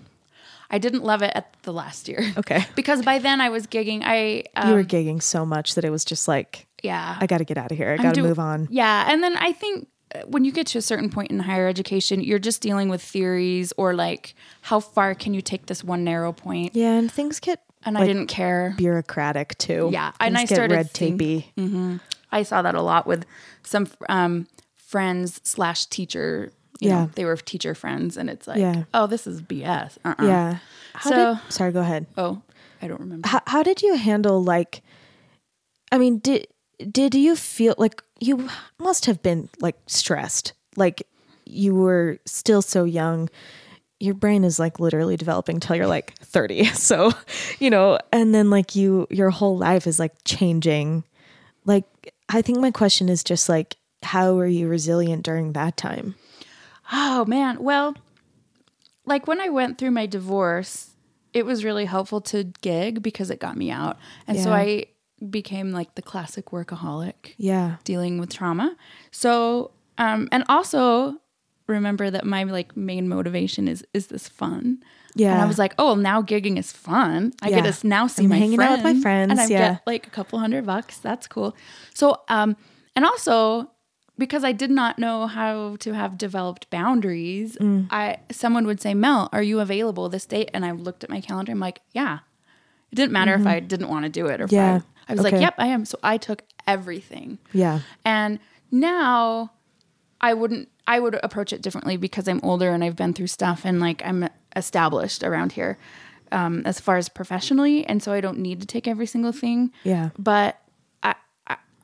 I didn't love it at the last year. Okay. [LAUGHS] because by then I was gigging. I um, You were gigging so much that it was just like, yeah. I got to get out of here. I got to move on. Yeah, and then I think uh, when you get to a certain point in higher education, you're just dealing with theories or like how far can you take this one narrow point? Yeah. And things get And I didn't care. bureaucratic too. Yeah, and I started red tapey. I saw that a lot with some um, friends slash teacher. You Yeah. know, they were teacher friends, and it's like, Yeah. oh, this is BS. Uh-uh. Yeah. How So- did, sorry, go ahead. Oh, I don't remember. How, how did you handle like, I mean, did, did you feel like you must have been like stressed? Like you were still so young. Your brain is like literally developing till you're like 30. [LAUGHS] So, you know, and then like you, your whole life is like changing. Like, I think my question is just like, how were you resilient during that time? Oh man. Well, like when I went through my divorce, it was really helpful to gig because it got me out. And so I became like the classic workaholic Yeah. dealing with trauma. So um and also remember that my like main motivation is is this fun? Yeah. And I was like, oh, well, now gigging is fun. I Yeah. get to now see I'm my hanging out with my friends, and I yeah. get like a couple hundred bucks. That's cool. So, um, and also because I did not know how to have developed boundaries, Mm. I someone would say, Mel, are you available this date? And I looked at my calendar. I'm like, yeah. It didn't matter if I didn't want to do it or Mm-hmm. Yeah. if I, I was like, yep, I am. So I took everything. Yeah. And now I wouldn't I would approach it differently because I'm older and I've been through stuff and like I'm established around here um, as far as professionally and so I don't need to take every single thing. Yeah. But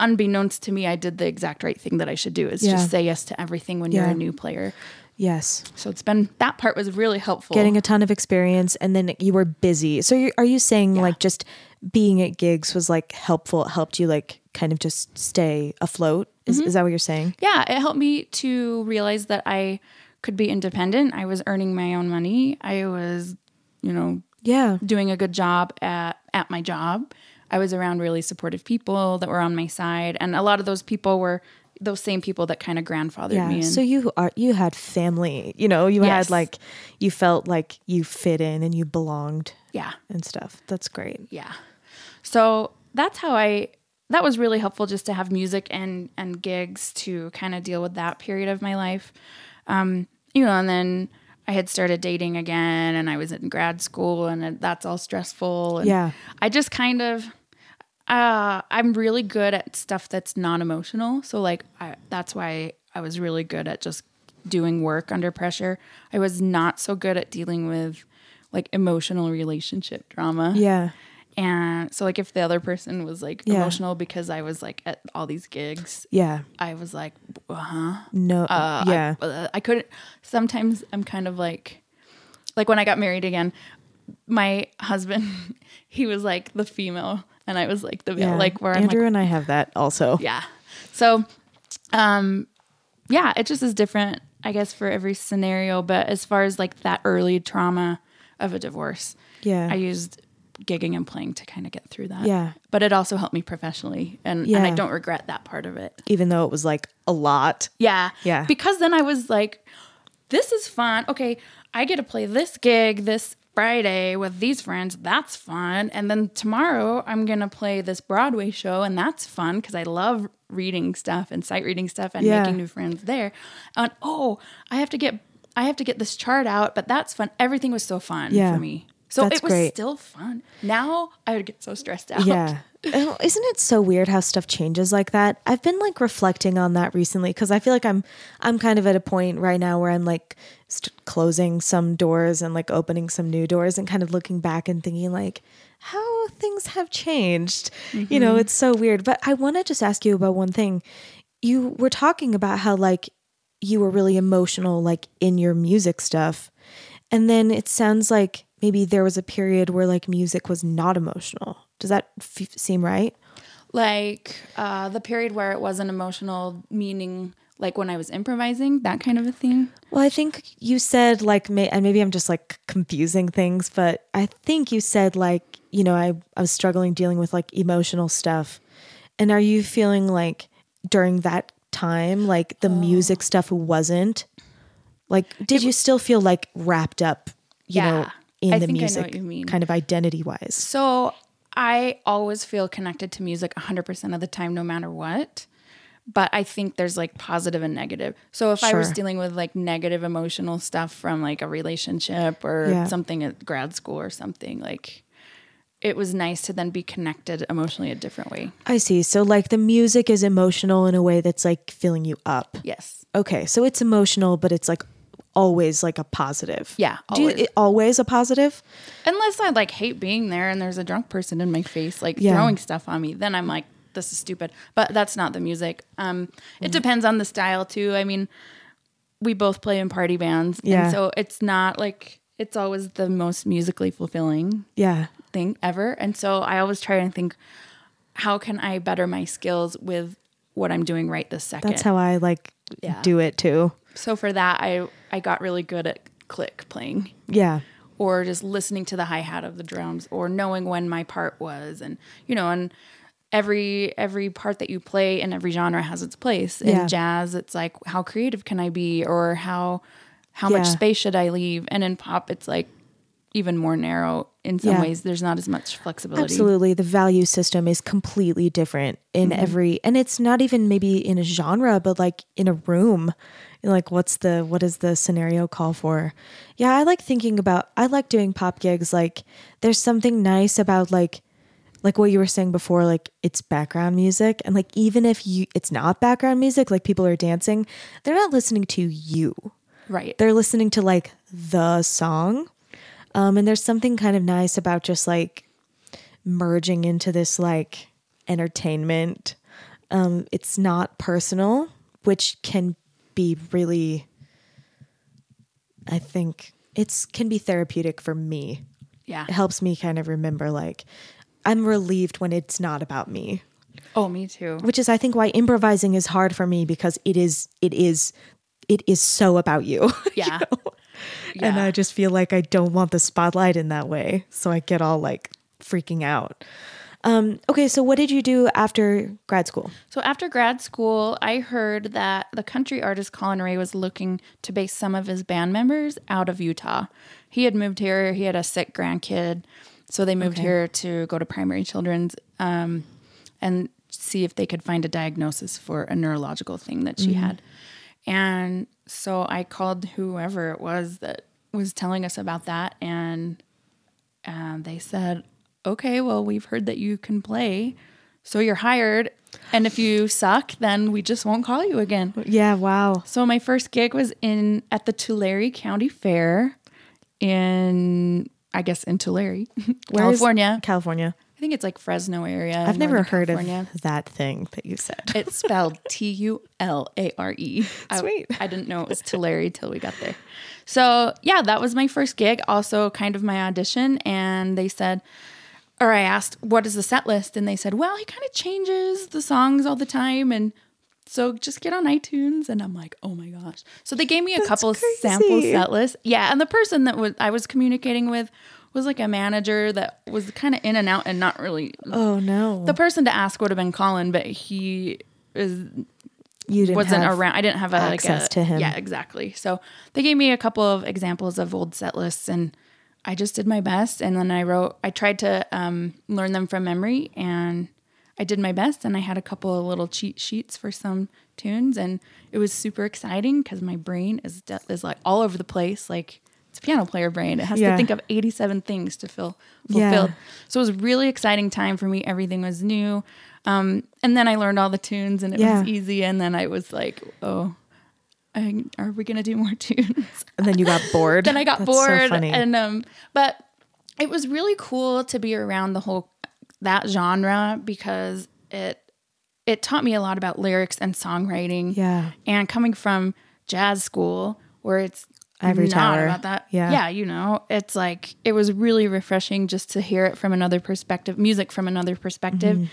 unbeknownst to me, I did the exact right thing that I should do is Yeah. just say yes to everything when you're a new player. Yes. So it's been that part was really helpful. getting a ton of experience and then you were busy so you are you saying like just being at gigs was like helpful it helped you like kind of just stay afloat is, mm-hmm. is that what you're saying yeah, it helped me to realize that I could be independent. I was earning my own money. I was, you know, yeah doing a good job at at my job. I was around really supportive people that were on my side, and a lot of those people were those same people that kind of grandfathered yeah me in. so you are you had family you know you Yes. had like you felt like you fit in and you belonged yeah, and stuff that's great yeah. So that's how I. That was really helpful just to have music and and gigs to kind of deal with that period of my life. Um, you know, and then I had started dating again, and I was in grad school, and that's all stressful. And Yeah. I just kind of. Uh, I'm really good at stuff that's non emotional. So, like, I, that's why I was really good at just doing work under pressure. I was not so good at dealing with like emotional relationship drama. yeah And so, like, if the other person was like Yeah. emotional because I was like at all these gigs, yeah I was like, uh huh. no Uh, yeah I, uh, I couldn't. Sometimes I'm kind of like, like when I got married again, my husband, [LAUGHS] he was like the female, and I was like the yeah Like where andrew I'm like, and i have that also yeah. So, um, yeah, it just is different, I guess, for every scenario. But as far as like that early trauma, of a divorce. Yeah. I used gigging and playing to kind of get through that. Yeah. But it also helped me professionally and, and I don't regret that part of it. Even though it was like a lot. Yeah. Yeah. Because then I was like, this is fun. Okay, I get to play this gig this Friday with these friends. That's fun. And then tomorrow I'm going to play this Broadway show and that's fun because I love reading stuff and sight reading stuff and Yeah. making new friends there. And oh, I have to get I have to get this chart out, but that's fun. Everything was so fun Yeah. for me. So That's it was great. still fun. Now I would get so stressed out. Yeah. Oh, Isn't it so weird how stuff changes like that? I've been like reflecting on that recently because I feel like I'm I'm kind of at a point right now where I'm like st- closing some doors and like opening some new doors and kind of looking back and thinking like how things have changed. You know, mm-hmm. it's so weird. But I want to just ask you about one thing. You were talking about how like you were really emotional like in your music stuff. And then it sounds like maybe there was a period where like music was not emotional. Does that f- seem right? Like uh, the period where it wasn't emotional, meaning like when I was improvising, that kind of a thing. Well, I think you said like, may- and maybe I'm just like confusing things, but I think you said like, you know, I, I was struggling dealing with like emotional stuff. And are you feeling like during that time, like the music stuff wasn't? Like, did you still feel like wrapped up, you know, Yeah. in I the think I know music what you mean. kind of identity wise? So I always feel connected to music 100% of the time, no matter what. But I think there's like positive and negative. So if I was dealing with like negative emotional stuff from like a relationship or Yeah. something at grad school or something, like it was nice to then be connected emotionally a different way. I see. So, like, the music is emotional in a way that's like filling you up. Yes. Okay, so it's emotional, but it's like always like a positive. Yeah, Do you, always. it, always a positive? Unless I like hate being there and there's a drunk person in my face, like Yeah. throwing stuff on me, then I'm like, this is stupid. But that's not the music. Um, it depends on the style too. I mean, we both play in party bands, Yeah. and so it's not like it's always the most musically fulfilling Yeah. thing ever. And so I always try and think, how can I better my skills with what I'm doing right this second? That's how I like Yeah. do it too. so for that, I I got really good at click playing Yeah. or just listening to the hi hat of the drums or knowing when my part was and you know and every every part that you play in every genre has its place in Yeah. jazz it's like how creative can i be or how how much space should i leave and in pop it's like even more narrow in some Yeah. ways there's not as much flexibility Absolutely. The value system is completely different in Mm-hmm. every, and it's not even maybe in a genre, but like in a room. Like, what's the, what is the scenario call for? Yeah, I like thinking about, I like doing pop gigs. Like, there's something nice about like, like what you were saying before, like it's background music. And like, even if you, it's not background music, like people are dancing, they're not listening to you right they're listening to like the song. Um, and there's something kind of nice about just like merging into this like entertainment. Um, it's not personal, which can be really, I think it's can be therapeutic for me. yeah It helps me kind of remember like I'm relieved when it's not about me oh me too which is I think why improvising is hard for me because it is it is it is so about you. [LAUGHS] yeah And Yeah. I just feel like I don't want the spotlight in that way. So I get all like freaking out. Um, okay, so what did you do after grad school? So after grad school, I heard that the country artist Collin Raye was looking to base some of his band members out of Utah. He had moved here. He had a sick grandkid, so they moved Okay. here to go to primary children's um, and see if they could find a diagnosis for a neurological thing that she had. And so I called whoever it was that was telling us about that, and and they said, "Okay, well, we've heard that you can play, so you're hired. And if you suck, then we just won't call you again." Yeah, wow. So my first gig was in at the Tulare County Fair in I guess in Tulare, [LAUGHS] California. California. I think it's like Fresno area. I've never heard California. of that thing that you said. It's [LAUGHS] spelled T U L A R E. I- Sweet. I didn't know it was Tulare till we got there. So yeah, that was my first gig. Also, kind of my audition, and they said, or I asked, "What is the set list?" And they said, "Well, he kind of changes the songs all the time." And so just get on iTunes. And I'm like, oh my gosh. So they gave me a That's couple crazy. sample set lists. Yeah. And the person that was I was communicating with was like a manager that was kind of in and out and not really Oh no. the person to ask would have been Collin, but he is you didn't wasn't have around. I didn't have a, like access a- to him. Yeah, exactly. So they gave me a couple of examples of old set lists, and I just did my best. And then I wrote. I tried to um, learn them from memory, and I did my best. And I had a couple of little cheat sheets for some tunes, and it was super exciting because my brain is de- is like all over the place. Like it's piano player brain. It has Yeah. to think of eighty seven things to feel Yeah. fulfilled. So it was a really exciting time for me. Everything was new. Um, and then I learned all the tunes and it Yeah. was easy. And then I was like, oh, I, are we going to do more [LAUGHS] tunes? and then you got bored. [LAUGHS] then I got That's so bored. funny. and, um, but it was really cool to be around the whole, that genre because it, it taught me a lot about lyrics and songwriting. Yeah. And coming from jazz school where it's Ivory not Tower. about that. Yeah. Yeah, you know, it's like it was really refreshing just to hear it from another perspective, music from another perspective Mm-hmm.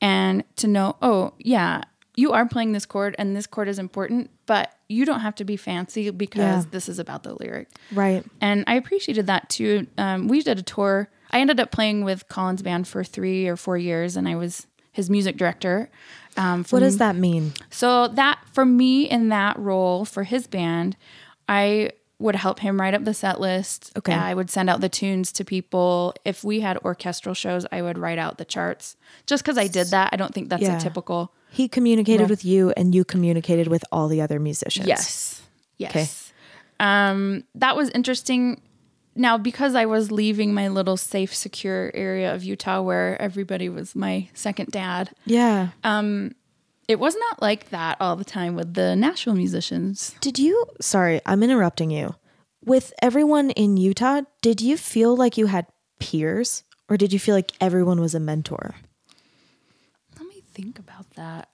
and to know, oh, yeah, you are playing this chord and this chord is important, but you don't have to be fancy because Yeah. this is about the lyric. right. And I appreciated that too. Um, we did a tour. I ended up playing with Collin's band for three or four years, and I was his music director. Um, What does that mean? so that for me in that role for his band, I would help him write up the set list. Okay. I would send out the tunes to people. If we had orchestral shows, I would write out the charts. Just because I did that, I don't think that's Yeah. a typical. He communicated with you and you communicated with all the other musicians. Yes. Yes. Um, that was interesting. Now, because I was leaving my little safe, secure area of Utah where everybody was my second dad, Yeah. It was not like that all the time with the Nashville musicians. Did you, sorry, I'm interrupting you. With everyone in Utah, did you feel like you had peers or did you feel like everyone was a mentor? Let me think about that.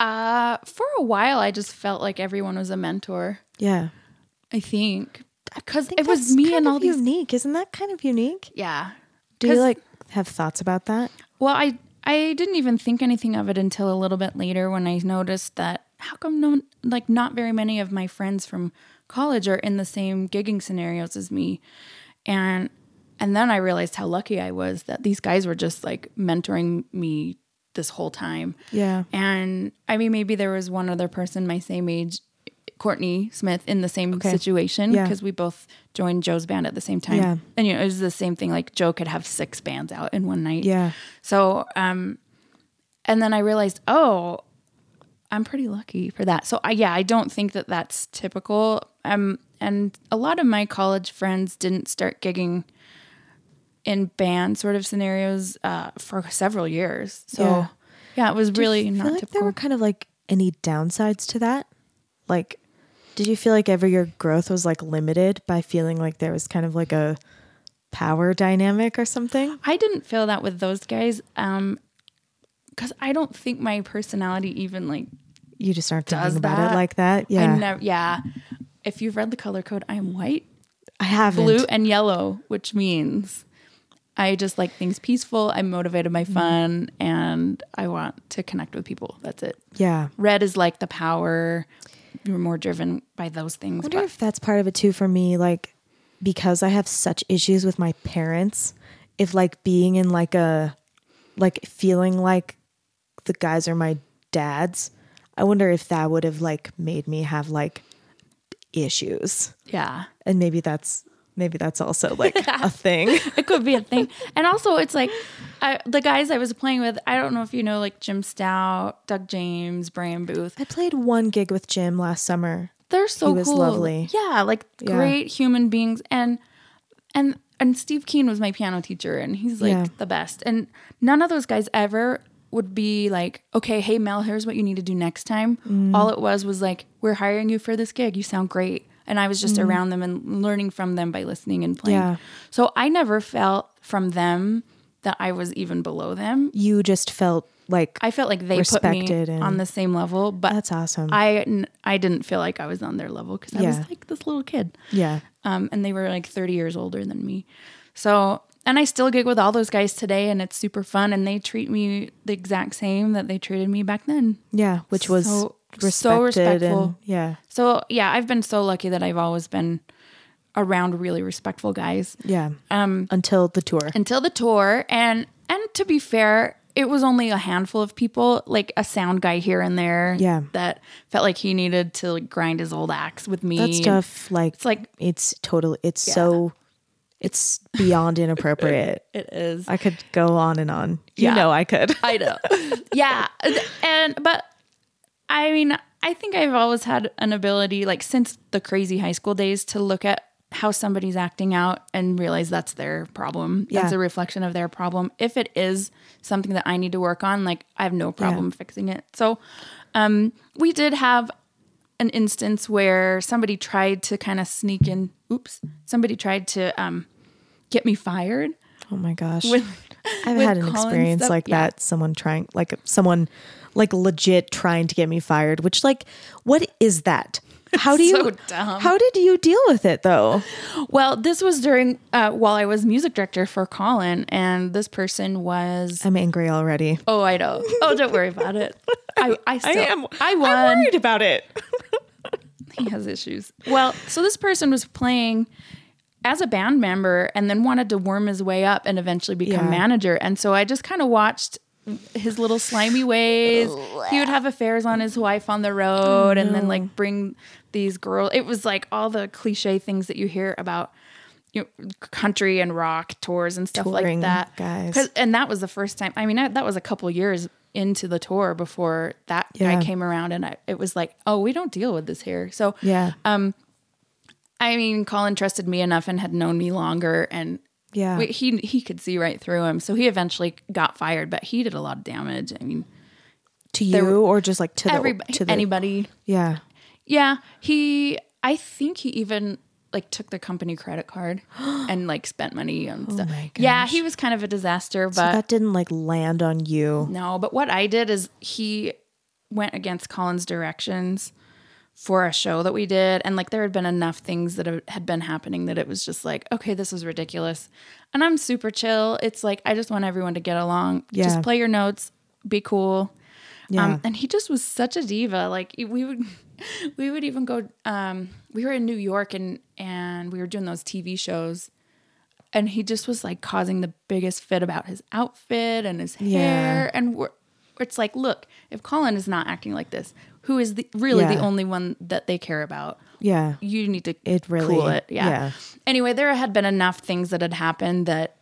Uh, for a while, I just felt like everyone was a mentor. Yeah. I think because it was me and all these. unique. Isn't that kind of unique? Yeah. Do you like have thoughts about that? Well, I I didn't even think anything of it until a little bit later when I noticed that how come no like not very many of my friends from college are in the same gigging scenarios as me, and and then I realized how lucky I was that these guys were just like mentoring me this whole time. Yeah. And I mean, maybe there was one other person my same age, Courtney Smith, in the same Okay. situation Yeah. because we both joined Joe's band at the same time. Yeah. And, you know, it was the same thing. Like Joe could have six bands out in one night. Yeah. So, um, and then I realized, oh, I'm pretty lucky for that. So, I, yeah, I don't think that that's typical. Um, and a lot of my college friends didn't start gigging in band sort of scenarios uh, for several years. So, Yeah. yeah, it was Do really feel not like typical. there were kind of like any downsides to that? Like, did you feel like ever your growth was like limited by feeling like there was kind of like a power dynamic or something? I didn't feel that with those guys. Um, because I don't think my personality even like You just aren't thinking about that? it like that. Yeah. I never yeah. If you've read the color code, I am white, I haven't. blue, and yellow, which means I just like things peaceful. I'm motivated by Mm-hmm. fun, and I want to connect with people. That's it. Yeah. Red is like the power. You're more driven by those things. I wonder But if that's part of it too for me, like because I have such issues with my parents, if like being in like a like feeling like the guys are my dads, I wonder if that would have like made me have like issues. yeah, And maybe that's maybe that's also like [LAUGHS] a thing. it could be a thing. And also, it's like I, the guys I was playing with. I don't know if you know, like Jim Stout, Doug James, Brian Booth. I played one gig with Jim last summer. They're so He was cool. lovely. Yeah, like Yeah. great human beings. And and and Steve Keen was my piano teacher, and he's like Yeah. the best. And none of those guys ever would be like, okay, hey Mel, here's what you need to do next time. Mm. All it was was like, we're hiring you for this gig. You sound great. And I was just around them and learning from them by listening and playing. Mm. Yeah. So I never felt from them that I was even below them. You just felt like I felt like they put Respected me and- on the same level, but that's awesome. I I didn't feel like I was on their level because I Yeah. was like this little kid, yeah. um, and they were like thirty years older than me. So, and I still gig with all those guys today, and it's super fun. And they treat me the exact same that they treated me back then. Yeah, which was So- respected so respectful. and yeah. So yeah, I've been so lucky that I've always been around really respectful guys Yeah. Um until the tour. until the tour and and to be fair it was only a handful of people like a sound guy here and there Yeah. that felt like he needed to like, grind his old axe with me that stuff like it's like it's totally it's so it's beyond inappropriate. [LAUGHS] it is I could go on and on. You Yeah. know I could. I know. [LAUGHS] yeah. And, but I mean, I think I've always had an ability, like since the crazy high school days, to look at how somebody's acting out and realize that's their problem. That's a reflection of their problem. If it is something that I need to work on, like I have no problem fixing it. So, um, we did have an instance where somebody tried to kind of sneak in. Oops. Somebody tried to, um, get me fired. Oh my gosh. With- I've had an Collin experience stuff, like yeah. that. Someone trying, like someone, like legit trying to get me fired. Which, like, what is that? [LAUGHS] How do you? dumb. How did you deal with it though? Well, this was during uh, while I was music director for Collin, and this person was. I'm angry already. Oh, I know. Oh, don't worry about it. I [LAUGHS] I, still, I won. I'm worried about it. [LAUGHS] he has issues. Well, so this person was playing as a band member and then wanted to worm his way up and eventually become Yeah. manager. And so I just kind of watched his little slimy ways. He would have affairs on his wife on the road and then like bring these girls. It was like all the cliche things that you hear about you know, country and rock tours and stuff Touring like that. guys. And that was the first time. I mean, I, that was a couple years into the tour before that Yeah. guy came around and I, it was like, oh, we don't deal with this here. So Yeah. um, I mean, Collin trusted me enough and had known me longer, and Yeah. we, he he could see right through him. So he eventually got fired, but he did a lot of damage. I mean, to you or just like to the everybody, to the anybody, Yeah. Yeah. He, I think he even like took the company credit card [GASPS] and like spent money on stuff. Oh my Yeah, he was kind of a disaster, So but that didn't like land on you. No, but what I did is he went against Collin's directions for a show that we did. And like there had been enough things that had been happening that it was just like, okay, this is ridiculous. And I'm super chill. It's like, I just want everyone to get along. Yeah. Just play your notes, be cool. Yeah. Um, and he just was such a diva. Like we would, [LAUGHS] we would even go. Um, we were in New York and and we were doing those TV shows, and he just was like causing the biggest fit about his outfit and his Yeah. hair. And we're, it's like, look, if Collin is not acting like this, who is the really the only one that they care about? Yeah. You need to It really- cool it. Yeah. yeah. Anyway, there had been enough things that had happened that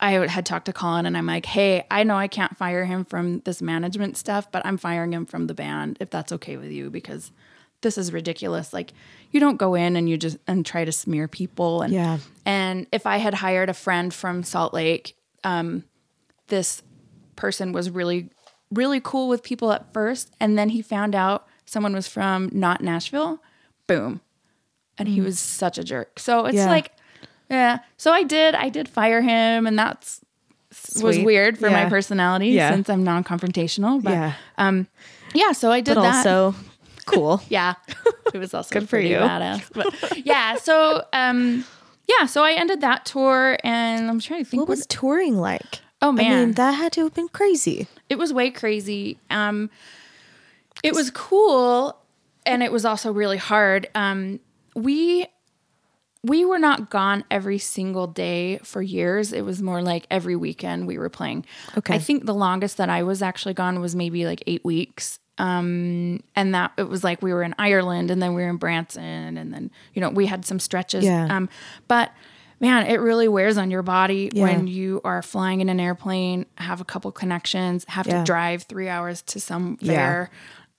I had talked to Collin and I'm like, hey, I know I can't fire him from this management stuff, but I'm firing him from the band if that's okay with you because this is ridiculous. Like you don't go in and you just and try to smear people and Yeah. and if I had hired a friend from Salt Lake, um, this person was really really cool with people at first and then he found out someone was from not Nashville. Boom. And he was such a jerk. So it's Mm. Yeah. like yeah. So I did I did fire him and that's was weird for my personality Yeah. since I'm non-confrontational, but Yeah. um yeah, so I did But that. also cool. [LAUGHS] Yeah. It was also [LAUGHS] Good for you. badass. But yeah, so um yeah, so I ended that tour and I'm trying to think What was touring like? Oh man, I mean, that had to have been crazy. it was way crazy. Um it was cool and it was also really hard. Um we we were not gone every single day for years. It was more like every weekend we were playing. Okay. I think the longest that I was actually gone was maybe like eight weeks. Um, and that it was like we were in Ireland and then we were in Branson and then, you know, we had some stretches. Yeah. Um, but man, it really wears on your body Yeah. when you are flying in an airplane, have a couple connections, have Yeah. to drive three hours to some Yeah. fair,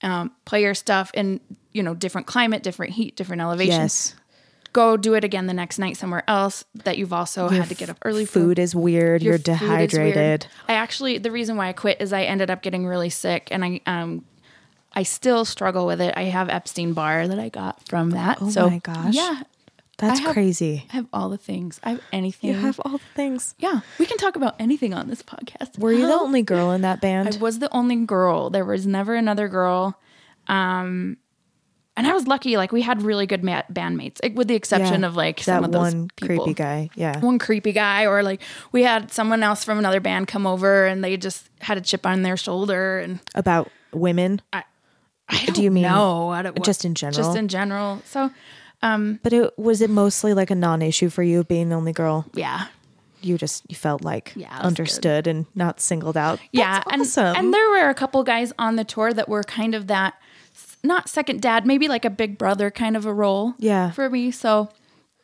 um, play your stuff in, you know, different climate, different heat, different elevation Yes. Go do it again the next night somewhere else that you've also had to get up early for. Food is weird. Your You're is weird. dehydrated. I actually the reason why I quit is I ended up getting really sick and I um I still struggle with it. I have Epstein Barr that I got from that. Oh so my gosh. Yeah. That's I have- crazy. I have all the things. I have anything. You have all the things. yeah. We can talk about anything on this podcast. Were you the only girl in that band? I was the only girl. There was never another girl. Um, and I was lucky. Like we had really good ma- bandmates, like, with the exception Yeah. of like that some of those one people. creepy guy. Yeah. One creepy guy, or like we had someone else from another band come over and they just had a chip on their shoulder, and About women. I, I Do you mean know what it was. just in general? Just in general. So, um, But it was it mostly like a non-issue for you being the only girl. yeah. You just you felt like Yeah, was good. understood and not singled out. Yeah, That's and awesome. and there were a couple guys on the tour that were kind of that not second dad, maybe like a big brother kind of a role. Yeah. For me. So,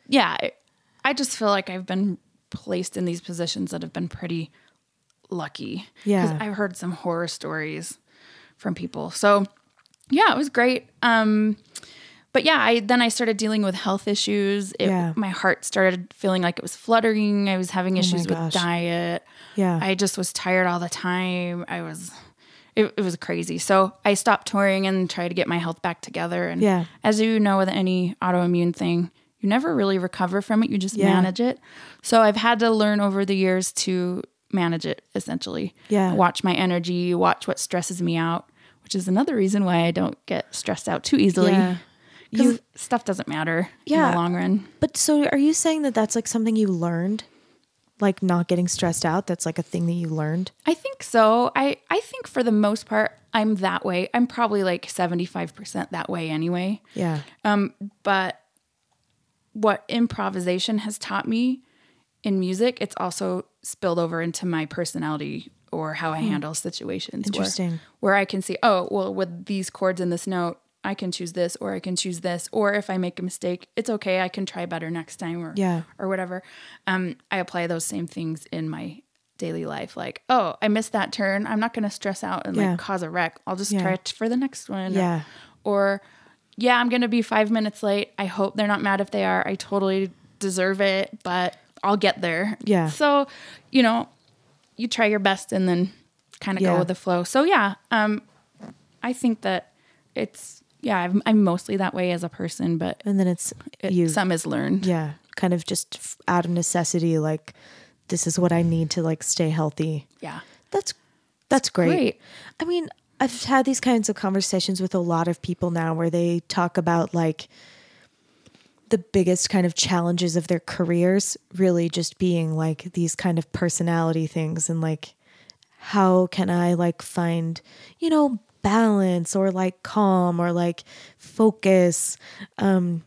yeah, I, I just feel like I've been placed in these positions that have been pretty lucky. Yeah. I've heard some horror stories from people. So, yeah, it was great. Um but yeah, I then I started dealing with health issues. It, Yeah. My heart started feeling like it was fluttering. I was having issues with diet. Yeah. I just was tired all the time. I was, it, it was crazy. So I stopped touring and tried to get my health back together. And Yeah. as you know, with any autoimmune thing, you never really recover from it. You just Yeah. manage it. So I've had to learn over the years to manage it essentially. Yeah. Watch my energy, watch what stresses me out, which is another reason why I don't get stressed out too easily. Yeah. Because stuff doesn't matter yeah. in the long run. But so are you saying that that's like something you learned? Like not getting stressed out? That's like a thing that you learned? I think so. I I think for the most part I'm that way. I'm probably like 75% that way anyway. Yeah. Um but what improvisation has taught me in music, it's also spilled over into my personality or how I handle situations. where- Interesting. Where, I can see, oh, well, with these chords in this note, I can choose this or I can choose this. Or if I make a mistake, it's okay. I can try better next time or Yeah. or whatever. Um, I apply those same things in my daily life. Like, oh, I missed that turn. I'm not gonna stress out and Yeah. like cause a wreck. I'll just Yeah. try it for the next one. Yeah. Or yeah, I'm gonna be five minutes late. I hope they're not mad if they are. I totally deserve it, but I'll get there. Yeah. So, you know, you try your best and then kind of Yeah. go with the flow. So yeah, um, I think that it's yeah, I'm, I'm mostly that way as a person, but And then it's it, you some is learned. yeah, kind of just out of necessity like this is what I need to like stay healthy. Yeah. That's that's great. great. I mean, I've had these kinds of conversations with a lot of people now where they talk about like the biggest kind of challenges of their careers really just being like these kind of personality things and like how can I like find, you know, balance or like calm or like focus um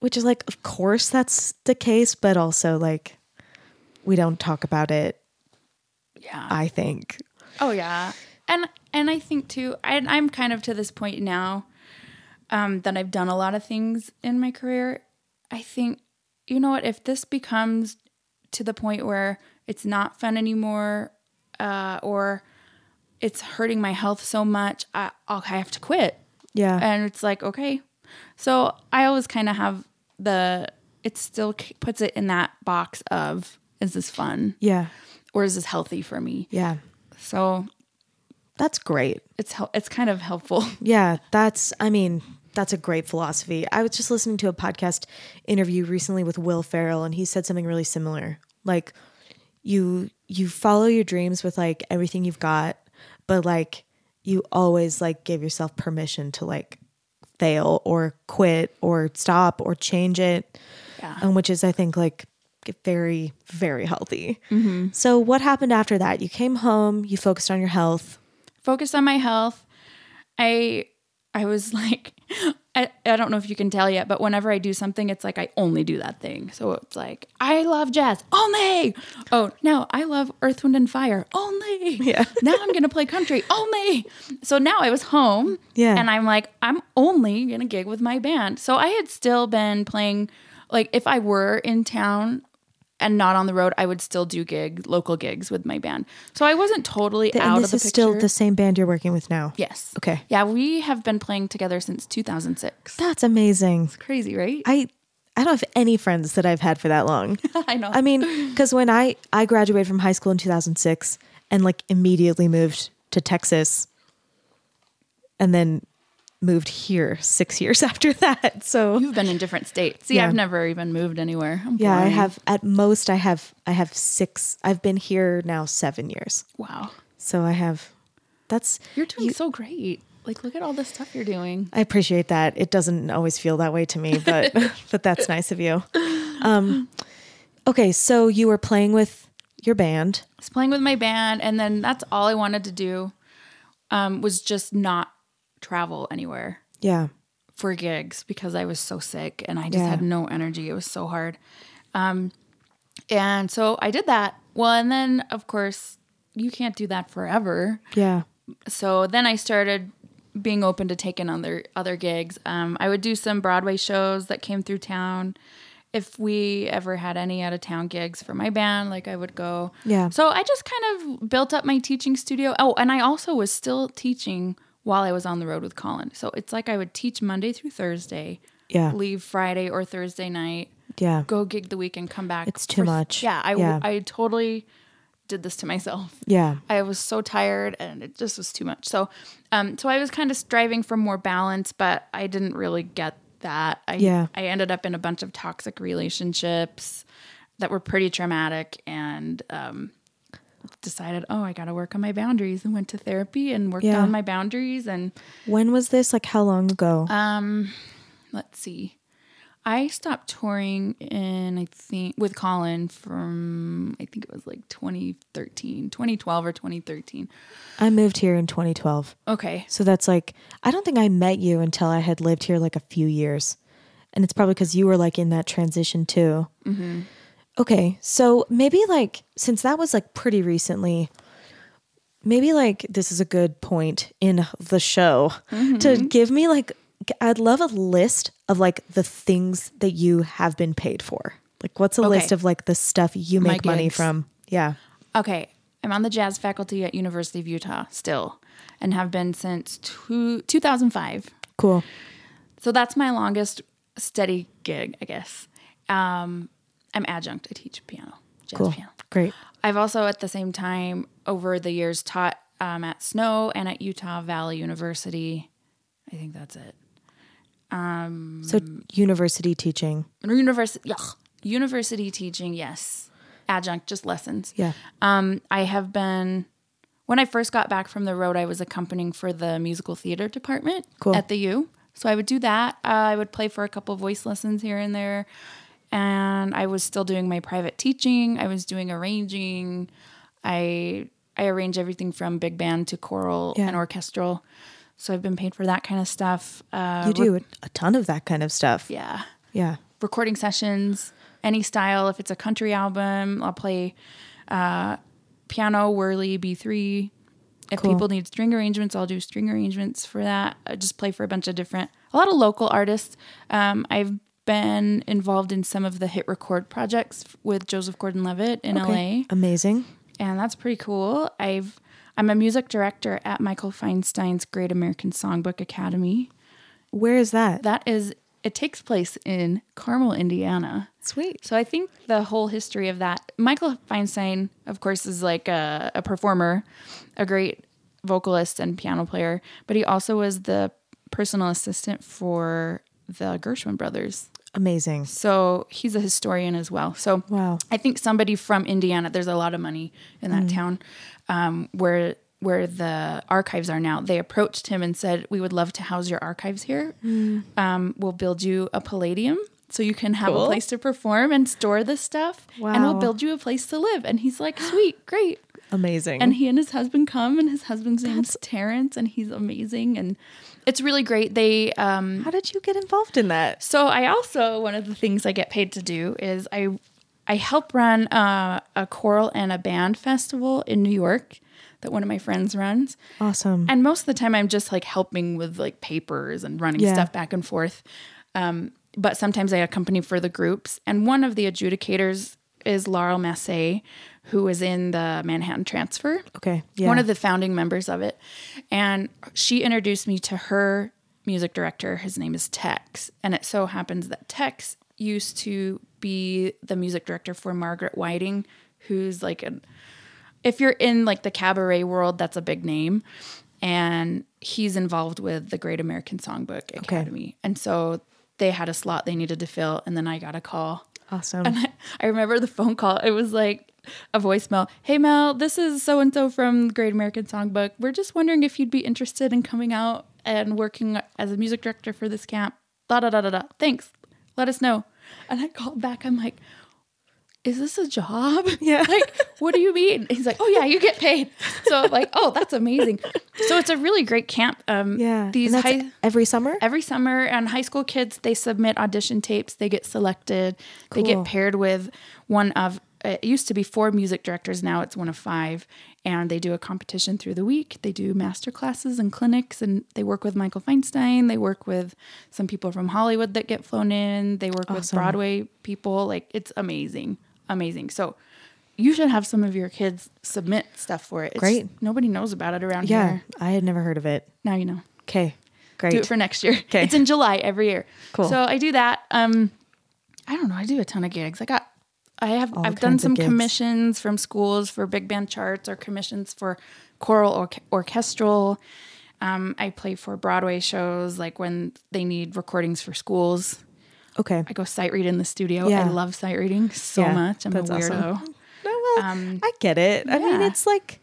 which is like of course that's the case but also like we don't talk about it Yeah. I think. Oh yeah, and and I think too. I, I'm kind of to this point now um, that I've done a lot of things in my career. I think you know what if this becomes to the point where it's not fun anymore, uh, or it's hurting my health so much, I, I'll I have to quit. Yeah. And it's like okay, so I always kind of have the. It still puts it in that box of is this fun yeah. or is this healthy for me? Yeah. So That's great. it's it's kind of helpful. [LAUGHS] Yeah, that's I mean, that's a great philosophy. I was just listening to a podcast interview recently with Will Ferrell and he said something really similar. Like you you follow your dreams with like everything you've got, but like you always like give yourself permission to like fail or quit or stop or change it. Yeah. Um, which is I think like very very healthy. So what happened after that? You came home, you focused on your health. Focused on my health. I I was [LAUGHS] like I, I don't know if you can tell yet, but whenever I do something, it's like I only do that thing. So it's like I love jazz only. Oh, now I love Earth, Wind, and Fire only. Yeah. [LAUGHS] now I'm gonna play country only. So now I was home. Yeah. And I'm like I'm only gonna gig with my band. So I had still been playing. Like if I were in town and not on the road, I would still do gig local gigs with my band. So I wasn't totally and out this of the is picture. still the same band you're working with now. Yes. Okay. Yeah, we have been playing together since 2006. That's amazing. It's crazy, right? I I don't have any friends that I've had for that long. [LAUGHS] I know. I mean, because when I I graduated from high school in 2006 and like immediately moved to Texas, and then moved here six [LAUGHS] years after that. So You've been in different states. See, Yeah. I've never even moved anywhere. I'm yeah, I have at most I have I have six. I've been here now seven years. Wow. So I have. That's You're doing so great. Like, look at all the stuff you're doing. I appreciate that. It doesn't always feel that way to me, but [LAUGHS] but that's nice of you. Um, okay, so you were playing with your band. I was playing with my band, and then that's all I wanted to do um, was just not travel anywhere Yeah. for gigs because I was so sick and I just Yeah. had no energy. It was so hard. Um, and so I did that. Well, and then of course you can't do that forever. Yeah. So then I started being open to taking other other gigs. Um, I would do some Broadway shows that came through town. If we ever had any out of town gigs for my band, like I would go. Yeah. So I just kind of built up my teaching studio. Oh, and I also was still teaching while I was on the road with Collin. So it's like I would teach Monday through Thursday, Yeah. leave Friday or Thursday night, Yeah. go gig the weekend, come back. It's too for- much. Yeah, I, Yeah. I totally did this to myself. Yeah. I was so tired and it just was too much. So, um, so I was kind of striving for more balance, but I didn't really get that. I, Yeah. I ended up in a bunch of toxic relationships that were pretty traumatic and, um, decided, oh, I got to work on my boundaries and went to therapy and worked Yeah. on my boundaries. And, When was this? Like how long ago? um, let's see. I stopped touring in, I think, with Collin from, I think it was like 2013, 2012 or 2013. I moved here in 2012. Okay. So that's like, I don't think I met you until I had lived here like a few years. And it's probably because you were like in that transition too. Mm-hmm. Okay. So maybe like, since that was like pretty recently, maybe like this is a good point in the show to give me like, I'd love a list of like the things that you have been paid for. Like, what's a Okay. list of like the stuff you make money from? Yeah. Okay, I'm on the jazz faculty at University of Utah still, and have been since two, 2005. Cool. So that's my longest steady gig, I guess. Um, I'm adjunct. I teach piano, jazz Cool. piano. Great. I've also, at the same time, over the years, taught um, at Snow and at Utah Valley University. I think that's it. So, university teaching. University, yeah, university teaching, yes. Adjunct, just lessons. Yeah. Um, I have been when I first got back from the road, I was accompanying for the musical theater department Cool. at the U. So I would do that. Uh, I would play for a couple voice lessons here and there, and I was still doing my private teaching. I was doing arranging. I I arrange everything from big band to choral Yeah. and orchestral. So I've been paid for that kind of stuff. Uh, You do a, a ton of that kind of stuff. yeah Yeah. recording sessions, any style. If it's a country album, I'll play uh, piano, Wurly, B3. If Cool. people need string arrangements, I'll do string arrangements for that. I just play for a bunch of different, a lot of local artists. Um, I've been involved in some of the hit record projects with Joseph Gordon-Levitt in LA Amazing. and that's pretty cool. I've I'm a music director at Michael Feinstein's Great American Songbook Academy. Where is that? That is it takes place in Carmel, Indiana. Sweet. So I think the whole history of that, Michael Feinstein, of course, is like a, a performer, a great vocalist and piano player, but he also was the personal assistant for the Gershwin brothers. Amazing. So he's a historian as well. So Wow. I think somebody from Indiana, there's a lot of money in that town um, where where the archives are now. They approached him and said, "We would love to house your archives here. Um, we'll build you a palladium." So you can have Cool. a place to perform and store this stuff, and we'll build you a place to live. And he's like, "Sweet, great." Amazing. And he and his husband come, and his husband's name's Terrence, and he's amazing, and it's really great. They um, How did you get involved in that? so I also one of the things I get paid to do is I I help run uh, a choral and a band festival in New York that one of my friends runs. Awesome. And most of the time I'm just like helping with like papers and running Yeah. stuff back and forth. Um, but sometimes I accompany for the groups. And one of the adjudicators is Laurel Massé, was in the Manhattan Transfer okay. Yeah. one of the founding members of it. And she introduced me to her music director. His name is Tex. And it so happens that Tex used to be the music director for Margaret Whiting, who's like an if you're in like the cabaret world, that's a big name. And he's involved with the Great American Songbook Academy. And so they had a slot they needed to fill, and then I got a call. awesome. And [LAUGHS] I, remember the phone call. It was like a voicemail. Hey Mel, this is so and so from Great American Songbook. We're just wondering if you'd be interested in coming out and working as a music director for this camp. Da da da da da. Thanks. Let us know. And I called back. I'm like, is this a job? [LAUGHS] Yeah. [LAUGHS] like, what do you mean? He's like, oh yeah, you get paid. So I'm like, oh, that's amazing. So it's a really great camp. Um, Yeah. These And that's high, every summer? every summer and high school kids they submit audition tapes they get selected Cool. they get paired with one of it used to be four music directors now it's one of five and they do a competition through the week they do master classes and clinics and they work with michael feinstein they work with some people from hollywood that get flown in they work with broadway people like it's amazing amazing so you should have some of your kids submit stuff for it It's- Great. nobody knows about it around Yeah. here I had never heard of it. now you know Okay. Great. do it for next year. [LAUGHS] Okay. It's in July every year. Cool. So I do that. Um, I don't know. I do a ton of gigs. I got, I have, All I've done some commissions from schools for big band charts or commissions for choral or orchestral. Um, I play for Broadway shows, like when they need recordings for schools. Okay. I go sight read in the studio. Yeah. I love sight reading so Yeah, much. I'm a weirdo. awesome. No, well, Um, I get it. I mean, it's like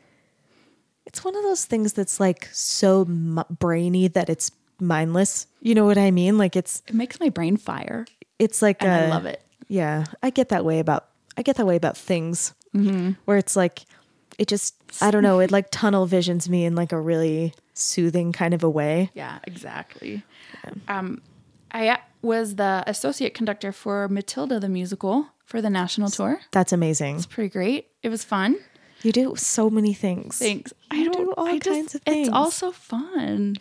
it's one of those things that's like so m- brainy that it's mindless. You know what I mean? Like it's It makes my brain fire, it's like and I I love it. Yeah, I get that way about I get that way about things Mm-hmm. where it's like it just I don't know it like [LAUGHS] tunnel visions me in like a really soothing kind of a way. Yeah, exactly. Um, I was the associate conductor for Matilda the musical for the national tour. That's amazing. It's pretty great. It was fun. You do so many things. Thanks. I don't. do all I just, kinds of things. It's also fun.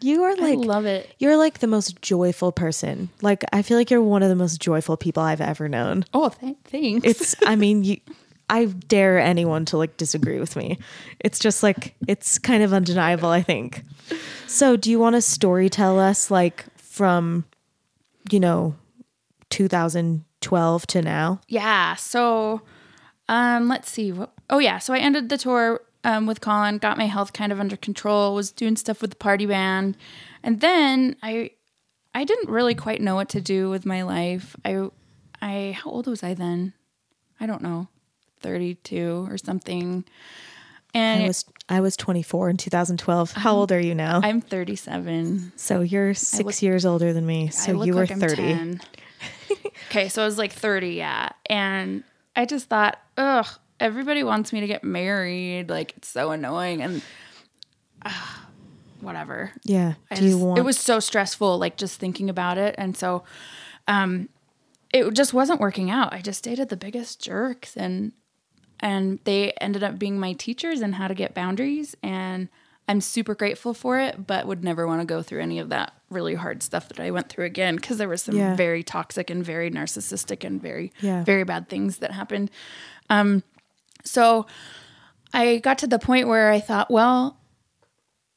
You are like I love it. you're like the most joyful person. Like I feel like you're one of the most joyful people I've ever known. Oh, th- thanks. It's I mean you I dare anyone to like disagree with me. It's just like it's kind of undeniable, I think. So, do you want to story tell us like from you know 2012 to now? yeah. So, um, let's see. What, oh yeah. So I ended the tour um, with Collin. Got my health kind of under control. Was doing stuff with the party band, and then I, I didn't really quite know what to do with my life. I, I how old was I then? I don't know, thirty two or something. And I was I was 24 in 2012. How old are you now? I'm 37. so you're 6 look- years older than me. So you were like I'm 30. 10. [LAUGHS] okay, so I was like 30, yeah. And I just thought, ugh, everybody wants me to get married. Like, it's so annoying. And ah, whatever. Yeah. I Do you want It was so stressful, like just thinking about it. And so um, it just wasn't working out. I just dated the biggest jerks and and they ended up being my teachers and how to get boundaries and I'm super grateful for it, but would never want to go through any of that really hard stuff that I went through again because there was some Yeah. very toxic and very narcissistic and very Yeah. very bad things that happened. Um, so I got to the point where I thought, well,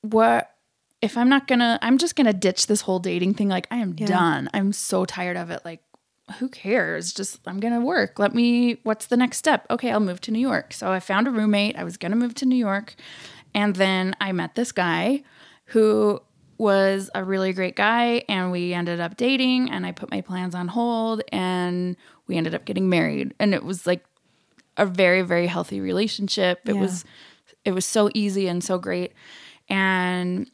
what if I'm not gonna, I'm just gonna ditch this whole dating thing. Like, I am Yeah. done. I'm so tired of it. Like, who cares? Just, I'm gonna work. Let me, what's the next step? Okay, I'll move to New York. So I found a roommate. I was gonna move to New York. And then I met this guy who was a really great guy. And we ended up dating. And I put my plans on hold. And we ended up getting married. And it was like a very, very healthy relationship. It Yeah. was, it was so easy and so great. And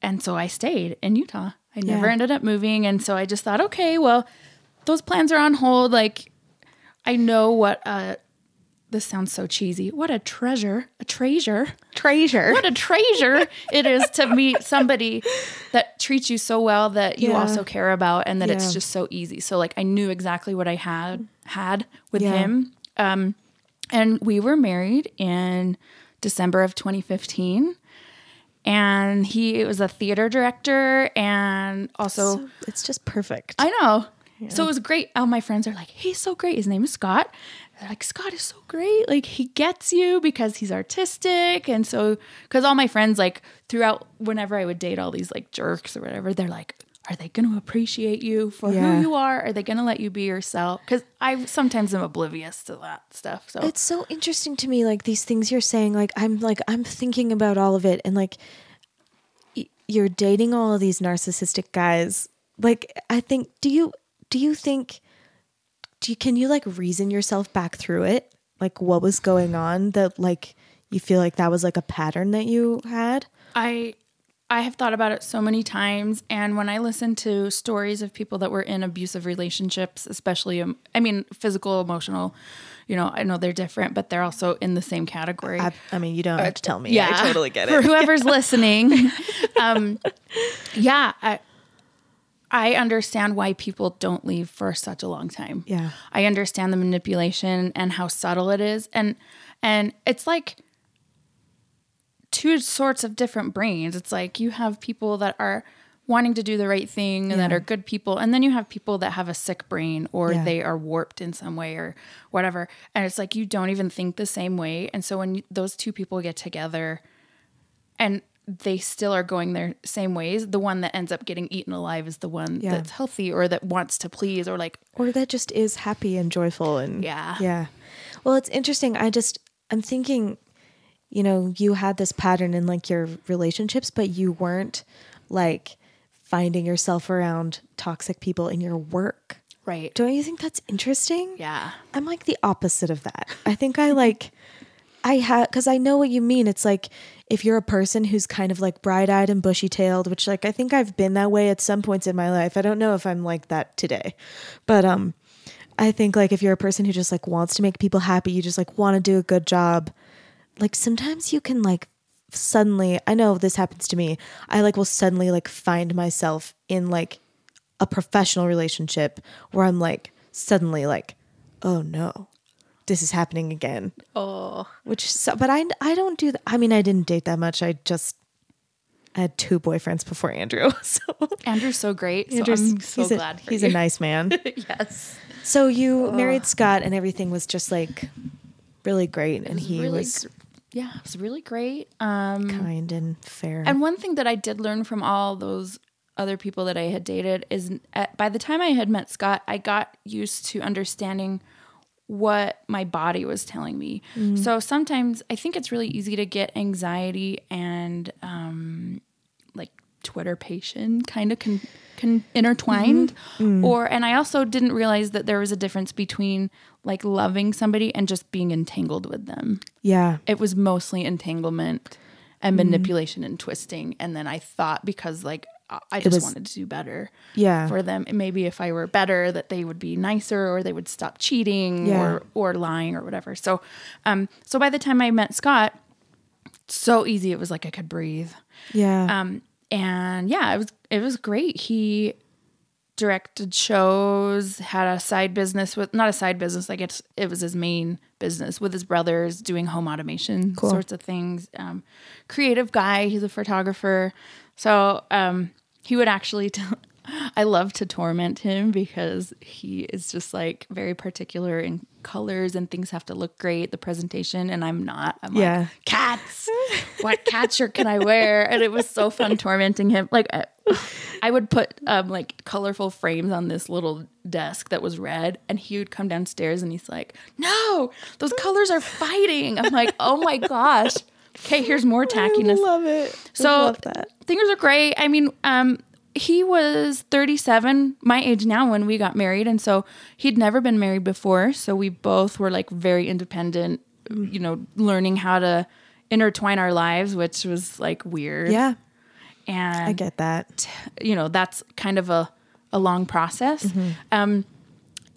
and so I stayed in Utah. I never Yeah. ended up moving. And so I just thought, okay, well, those plans are on hold. Like, I know what, uh, this sounds so cheesy. What a treasure, a treasure, treasure? what a treasure [LAUGHS] it is to meet somebody that treats you so well that you Yeah. also care about and that Yeah. it's just so easy. So like I knew exactly what I had had with him. Um, and we were married in December of 2015 and he was a theater director and also So it's just perfect. I know. So it was great. All my friends are like, he's so great. His name is Scott. They're like, Scott is so great. Like he gets you because he's artistic. And so, because all my friends, like throughout, whenever I would date all these like jerks or whatever, they're like, are they going to appreciate you for Yeah. who you are? Are they going to let you be yourself? Because I sometimes am oblivious to that stuff. So it's so interesting to me like these things you're saying like i'm like i'm thinking about all of it and like y- you're dating all of these narcissistic guys like i think do you do you think do you can you like reason yourself back through it like what was going on that like you feel like that was like a pattern that you had I I have thought about it so many times. And when I listen to stories of people that were in abusive relationships, especially, um, I mean, physical, emotional, you know, I know they're different, but they're also in the same category. I, I mean, you don't have to tell me. yeah, I totally get [LAUGHS] it. For whoever's [LAUGHS] listening, [LAUGHS] um, yeah, I, I understand why people don't leave for such a long time. Yeah. I understand the manipulation and how subtle it is, and and it's like two sorts of different brains. It's like you have people that are wanting to do the right thing and that are good people, and then you have people that have a sick brain or Yeah. they are warped in some way or whatever. And it's like you don't even think the same way. And so when those two people get together and they still are going their same ways, the one that ends up getting eaten alive is the one Yeah. that's healthy or that wants to please or like or that just is happy and joyful and Yeah. yeah well it's interesting i just i'm thinking you know you had this pattern in like your relationships but you weren't like finding yourself around toxic people in your work right. don't you think that's interesting Yeah. i'm like the opposite of that i think i like [LAUGHS] i have because i know what you mean it's like if you're a person who's kind of like bright-eyed and bushy-tailed which like i think i've been that way at some points in my life i don't know if i'm like that today but um I think like if you're a person who just like wants to make people happy, you just like want to do a good job. Like sometimes you can like suddenly, I know this happens to me. I like will suddenly like find myself in like a professional relationship where I'm like suddenly like, oh no, this is happening again. Oh. Which so, but I I don't do that. I mean, I didn't date that much. I just I had two boyfriends before Andrew. [LAUGHS] So Andrew's so great. So Andrew's I'm so he's glad for he's you. a nice man. [LAUGHS] yes. So you married Scott, and everything was just like really great, and he really was gr- yeah, it was really great. Um kind and fair. And one thing that I did learn from all those other people that I had dated is at, by the time I had met Scott, I got used to understanding what my body was telling me. So sometimes I think it's really easy to get anxiety and um, like twitterpation kind of con- con- intertwined. Or, and I also didn't realize that there was a difference between like loving somebody and just being entangled with them. Yeah, it was mostly entanglement and manipulation and twisting. And then i thought because like i I just was- wanted to do better yeah, for them. And maybe if i were better that they would be nicer or they would stop cheating Yeah. or or lying or whatever. So um so by the time i met scott so easy. It was like i could breathe. Yeah. um and yeah it was it was great. He directed shows had a side business with not a side business like it's it was his main business with his brothers doing home automation Cool. sorts of things um creative guy he's a photographer so um he would actually [LAUGHS] t- [LAUGHS] I love to torment him because he is just like very particular in colors and things have to look great, the presentation, and I'm not. I'm Yeah. like, cats, [LAUGHS] what cat shirt can I wear? And it was so fun tormenting him. Like, I would put um, like colorful frames on this little desk that was red, and he would come downstairs and he's like, no, those colors are fighting. I'm like, oh my gosh. Okay, here's more [LAUGHS] tackiness. I love it. So love that. things are great. I mean, um, he was 37, my age now when we got married, and so he'd never been married before. So we both were like very independent, you know, learning how to intertwine our lives, which was like weird. Yeah, and I get that. you know that's kind of a, a long process Mm-hmm. um,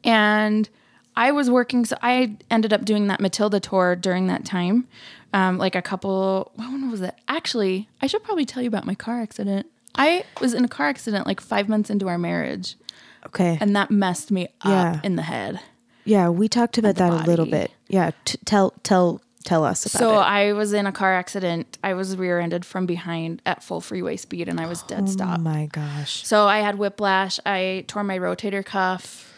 and i was working so i ended up doing that matilda tour during that time um, like a couple when was it actually i should probably tell you about my car accident i was in a car accident like five months into our marriage Okay. and that messed me Yeah. up in the head yeah, we talked about that a little bit. Yeah, t- tell tell tell us about so it. So I was in a car accident i was rear-ended from behind at full freeway speed and i was dead stop Oh my gosh. So I had whiplash. I tore my rotator cuff,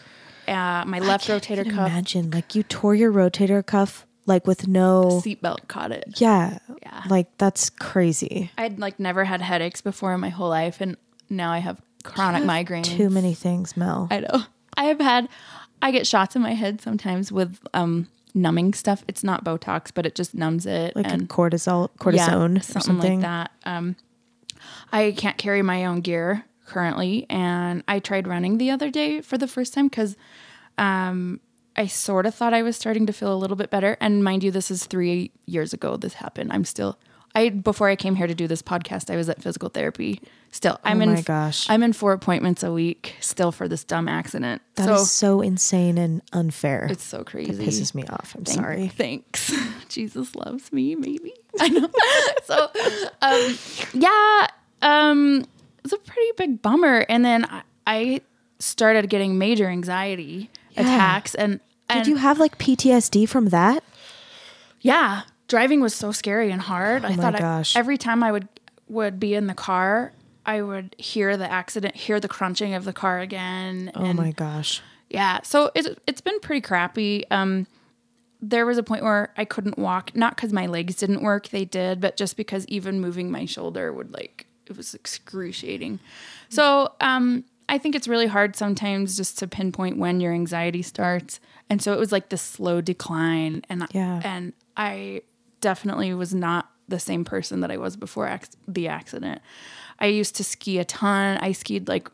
uh, my left rotator cuff. Imagine like you tore your rotator cuff like with no. Seatbelt caught it. Yeah. Yeah. Like that's crazy. I'd like never had headaches before in my whole life, and now I have chronic migraines. Too many things, Mel. I know. I have had. I get shots in my head sometimes with um, numbing stuff. It's not Botox, but it just numbs it. like and cortisol, cortisone, yeah, or something, something. like that. Um, I can't carry my own gear currently, and I tried running the other day for the first time because um, I sort of thought I was starting to feel a little bit better. And mind you, this is three years ago. This happened. I'm still I before I came here to do this podcast, I was at physical therapy. Still, I'm Oh in. gosh. I'm in four appointments a week still for this dumb accident. That so is so insane and unfair. it's so crazy. it pisses me off. I'm Thank- sorry. Thanks. [LAUGHS] Jesus loves me, maybe. [LAUGHS] I know. [LAUGHS] so, um, yeah, um, it's a pretty big bummer. And then I, I started getting major anxiety Yeah. attacks, and, and Did you have like PTSD from that? yeah, driving was so scary and hard. I Oh my thought I- every time I would would be in the car, I would hear the accident, hear the crunching of the car again. Oh my gosh. Yeah, so it's it's been pretty crappy. Um, there was a point where I couldn't walk, not because my legs didn't work, they did, but just because even moving my shoulder would like it was excruciating. So um, I think it's really hard sometimes just to pinpoint when your anxiety starts, and so it was like this slow decline, and Yeah. and I definitely was not the same person that I was before ac- the accident. I used to ski a ton. I skied like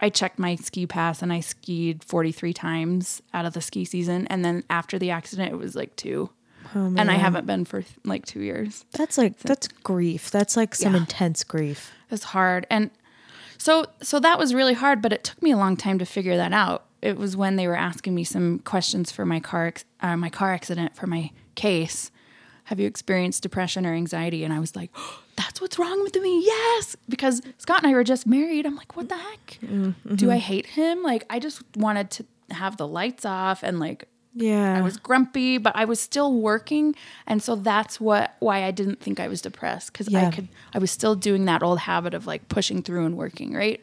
I checked my ski pass and I skied 43 times out of the ski season. And then after the accident, it was like two. Oh, and I haven't been for like two years. That's like that's grief. That's like some Yeah. intense grief. It's hard. And so, so that was really hard, but it took me a long time to figure that out. It was when they were asking me some questions for my car, uh, my car accident for my case. Have you experienced depression or anxiety? And I was like, [GASPS] that's what's wrong with me. Yes. Because Scott and I were just married. I'm like, what the heck? Do I hate him? Like, I just wanted to have the lights off and like Yeah. I was grumpy, but I was still working, and so that's what why I didn't think I was depressed because Yeah. I could I was still doing that old habit of like pushing through and working, right?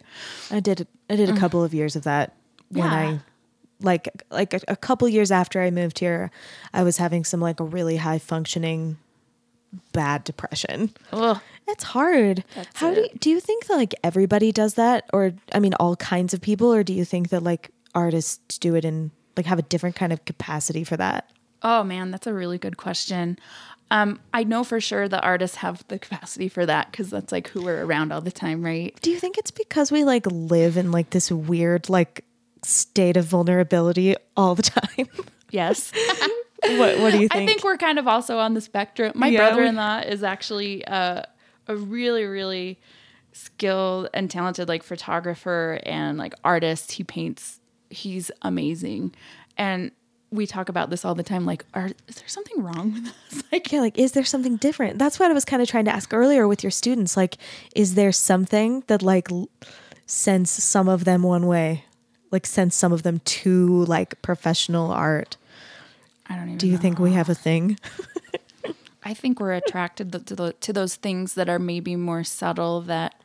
I did I did a couple of years of that when Yeah. I like like a, a couple years after I moved here, I was having some like a really high functioning bad depression. Ugh. It's hard. That's How do you, do you think that like everybody does that or I mean all kinds of people or do you think that like artists do it in like have a different kind of capacity for that? Oh man, that's a really good question. Um, I know for sure the artists have the capacity for that because that's like who we're around all the time, right? Do you think it's because we like live in like this weird like state of vulnerability all the [LAUGHS] time? Yes. [LAUGHS] what what do you think? I think we're kind of also on the spectrum. My Yeah, brother-in-law is actually uh, a really, really skilled and talented like photographer and like artist. He paints. He's amazing, and we talk about this all the time. Like, are is there something wrong with us? [LAUGHS] Like, yeah, like is there something different? That's what I was kind of trying to ask earlier with your students. Like, is there something that like l- sends some of them one way, like sends some of them to like professional art? I don't even. Do you know. think we have a thing? [LAUGHS] I think we're attracted to, the, to those things that are maybe more subtle. That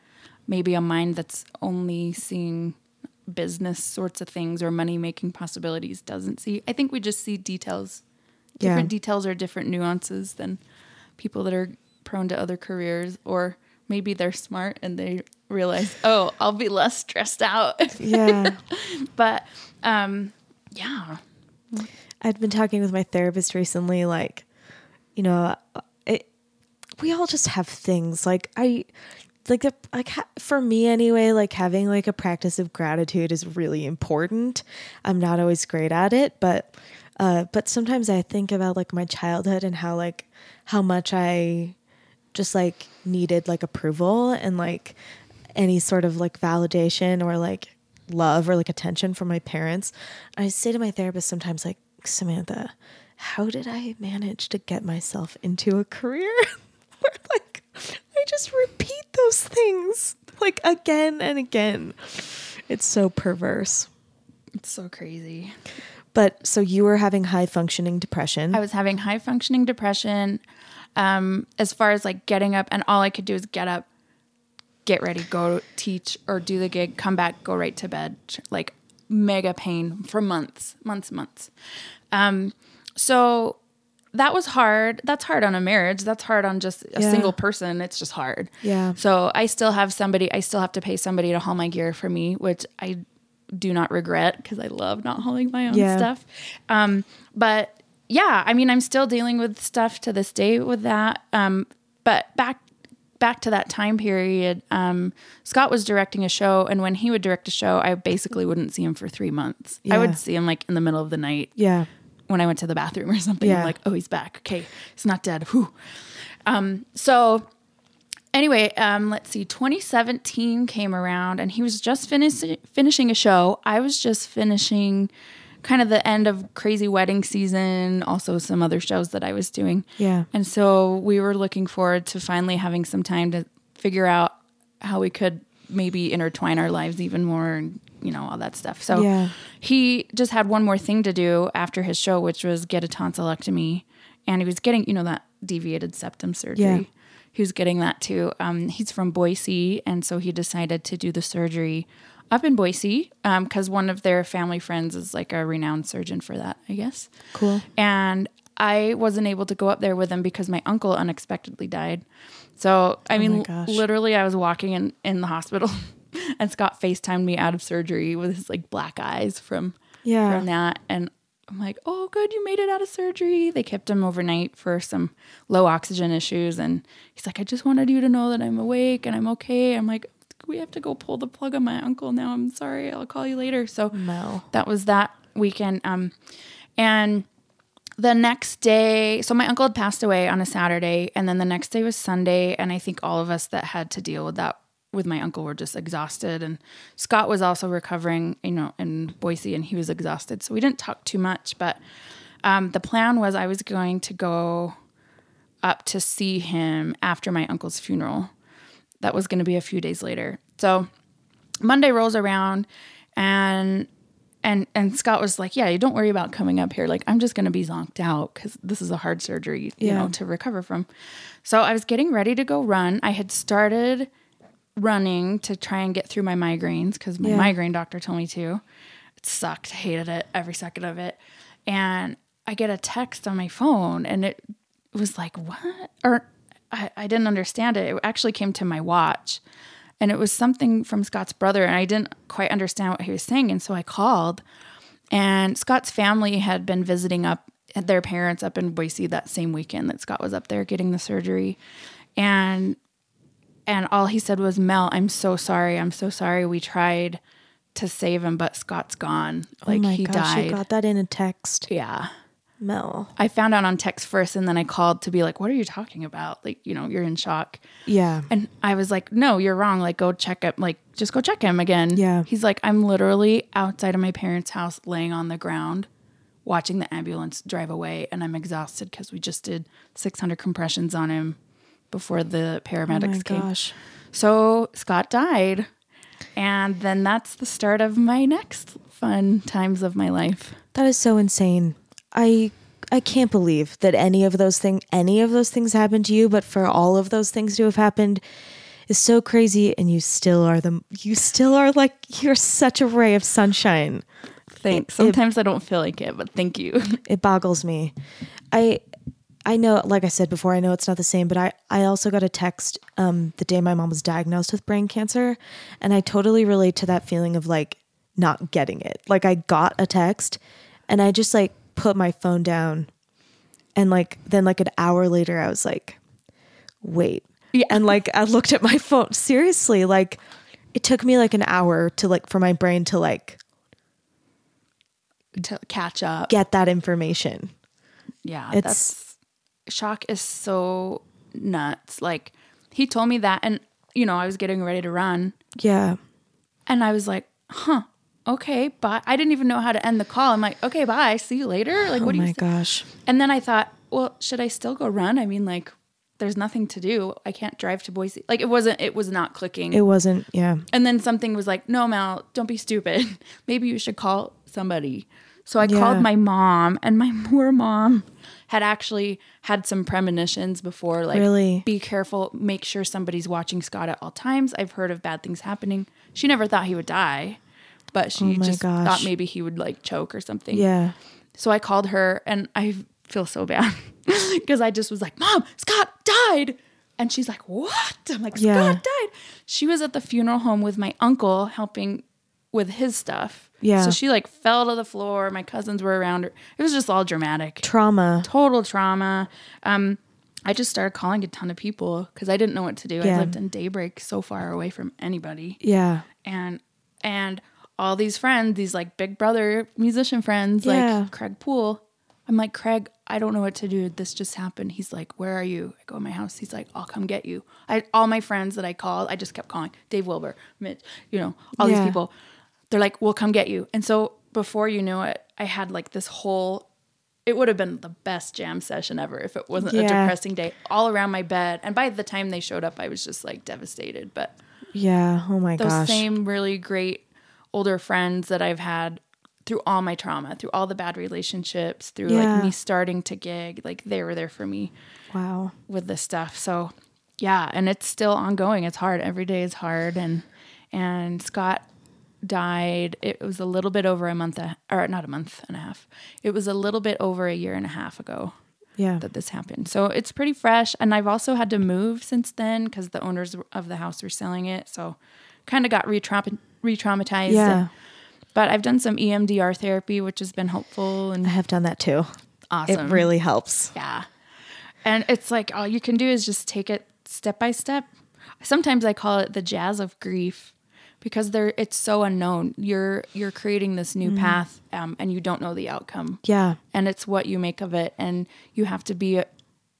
maybe a mind that's only seeing business sorts of things or money making possibilities doesn't see. I think we just see details. Yeah. Different details or different nuances than people that are prone to other careers, or maybe they're smart and they realize, oh, I'll be less stressed out. Yeah. [LAUGHS] but um, yeah, I'd been talking with my therapist recently, like, you know, it, we all just have things like I, like the like ha- for me anyway, like having like a practice of gratitude is really important. I'm not always great at it, but uh, but sometimes I think about like my childhood and how like how much I just like needed like approval and like any sort of like validation or like love or like attention from my parents. I say to my therapist sometimes like Samantha, how did I manage to get myself into a career [LAUGHS] where like I just repeat those things like again and again. It's so perverse. it's so crazy. But so you were having high functioning depression. I was having high functioning depression. Um, as far as like getting up, and all I could do is get up, get ready, go teach or do the gig, come back, go right to bed. Like mega pain for months, months, months. Um, so that was hard. That's hard on a marriage. That's hard on just a Yeah. single person. It's just hard. Yeah. So I still have somebody, I still have to pay somebody to haul my gear for me, which I do not regret because I love not hauling my own Yeah. stuff. Um, but yeah, I mean, I'm still dealing with stuff to this day with that. Um, but back back to that time period, um, Scott was directing a show, and when he would direct a show, I basically wouldn't see him for three months. I would see him like in the middle of the night yeah. when I went to the bathroom or [LAUGHS] something. Yeah. I'm like, oh, he's back. Okay, he's not dead. Whew. Um, so anyway, um, let's see. 2017 came around, and he was just finishing finishing a show. I was just finishing kind of the end of crazy wedding season, also some other shows that I was doing. Yeah. And so we were looking forward to finally having some time to figure out how we could maybe intertwine our lives even more and you know all that stuff. So Yeah. he just had one more thing to do after his show, which was get a tonsillectomy, and he was getting you know that deviated septum surgery. Yeah. He was getting that too. Um, he's from Boise, and so he decided to do the surgery up in Boise um, because one of their family friends is like a renowned surgeon for that, I guess. Cool. And I wasn't able to go up there with him because my uncle unexpectedly died. So, I oh mean, Oh gosh. literally, I was walking in, in the hospital [LAUGHS] and Scott FaceTimed me out of surgery with his like black eyes from, Yeah. from that. And I'm like, oh, good, you made it out of surgery. They kept him overnight for some low oxygen issues. And he's like, I just wanted you to know that I'm awake and I'm okay. I'm like, we have to go pull the plug on my uncle now. I'm sorry. I'll call you later. So, Mel. that was that weekend. Um, and the next day, so my uncle had passed away on a Saturday, and then the next day was Sunday. And I think all of us that had to deal with that with my uncle were just exhausted. And Scott was also recovering, you know, in Boise, and he was exhausted. So we didn't talk too much. But um, the plan was I was going to go up to see him after my uncle's funeral. That was going to be a few days later. So Monday rolls around and and and Scott was like, "Yeah, you don't worry about coming up here. Like, I'm just going to be zonked out cuz this is a hard surgery, you Yeah. know, to recover from." So I was getting ready to go run. I had started running to try and get through my migraines cuz my Yeah. migraine doctor told me to. It sucked. Hated it every second of it. And I get a text on my phone and it was like, "What?" Or I, I didn't understand it. It actually came to my watch and it was something from Scott's brother, and I didn't quite understand what he was saying. And so I called, and Scott's family had been visiting up their parents up in Boise that same weekend that Scott was up there getting the surgery, and and all he said was, "Mel, I'm so sorry. I'm so sorry. We tried to save him, but Scott's gone. Oh like oh my he gosh, died." you got that in a text. yeah. Mel. I found out on text first, and then I called to be like, "What are you talking about? Like, you know, you're in shock." Yeah. And I was like, no, you're wrong. Like, go check him. Like, just go check him again. Yeah. He's like, I'm literally outside of my parents' house laying on the ground watching the ambulance drive away. And I'm exhausted because we just did 600 compressions on him before the Oh paramedics my came. gosh. So Scott died. And then that's the start of my next fun times of my life. That is so insane. I I can't believe that any of those thing any of those things happened to you, but for all of those things to have happened is so crazy and you still are the you still are like you're such a ray of sunshine. Thanks. Sometimes I don't feel like it, but thank you. [LAUGHS] It boggles me. I I know like I said before, I know it's not the same, but I I also got a text um the day my mom was diagnosed with brain cancer and I totally relate to that feeling of like not getting it. Like I got a text and I just like put my phone down and like then like an hour later I was like wait. Yeah. And like I looked at my [LAUGHS] phone seriously like it took me like an hour to like for my brain to like to catch up. get that information. Yeah, It's- that's shock is so nuts. Like he told me that, and you know, I was getting ready to run, Yeah. and I was like, "Huh, okay, bye." I didn't even know how to end the call. I'm like, "Okay, bye. See you later." Like, Oh what do my you? say? gosh. And then I thought, well, should I still go run? I mean, like, there's nothing to do. I can't drive to Boise. Like, it wasn't. It was not clicking. It wasn't, yeah. And then something was like, no, Mel, don't be stupid. [LAUGHS] Maybe you should call somebody. So I Yeah. called my mom, and my [LAUGHS] poor mom had actually had some premonitions before. Like, Really? be careful, make sure somebody's watching Scott at all times. I've heard of bad things happening. She never thought he would die, but she Oh just gosh. thought maybe he would like choke or something. Yeah. So I called her, and I feel so bad [LAUGHS] because I just was like, Mom, Scott died. And she's like, What? I'm like, Scott Yeah. died. She was at the funeral home with my uncle helping with his stuff. Yeah. So she like fell to the floor. My cousins were around her. It was just all dramatic. Trauma. Total trauma. Um, I just started calling a ton of people because I didn't know what to do. Yeah. I lived in Daybreak, so far away from anybody, Yeah. and and all these friends, these like big brother musician friends, Yeah. like Craig Poole, I'm like, Craig, I don't know what to do. This just happened. He's like, Where are you? I go in my house. He's like, I'll come get you. I all my friends that I called, I just kept calling Dave Wilbur, Mitch, you know, all Yeah. these people. They're like, We'll come get you. And so before you know it, I had like this whole it would have been the best jam session ever if it wasn't a depressing day all around my bed. And by the time they showed up, I was just like devastated. But Yeah. Oh my those gosh. Those same really great older friends that I've had through all my trauma, through all the bad relationships, through Yeah. like me starting to gig, like they were there for me wow. with this stuff. So yeah, and it's still ongoing. It's hard. Every day is hard and and Scott died. It was a little bit over a month a- or not a month and a half. It was a little bit over a year and a half ago Yeah. that this happened. So it's pretty fresh. And I've also had to move since then because the owners of the house were selling it. So kind of got re-trauma- re-traumatized. Yeah. But I've done some EMDR therapy, which has been helpful and I have done that too. awesome. It really helps. yeah. And it's like all you can do is just take it step by step. Sometimes I call it the jazz of grief because there it's so unknown. You're you're creating this new path um, and you don't know the outcome Yeah. and it's what you make of it and you have to be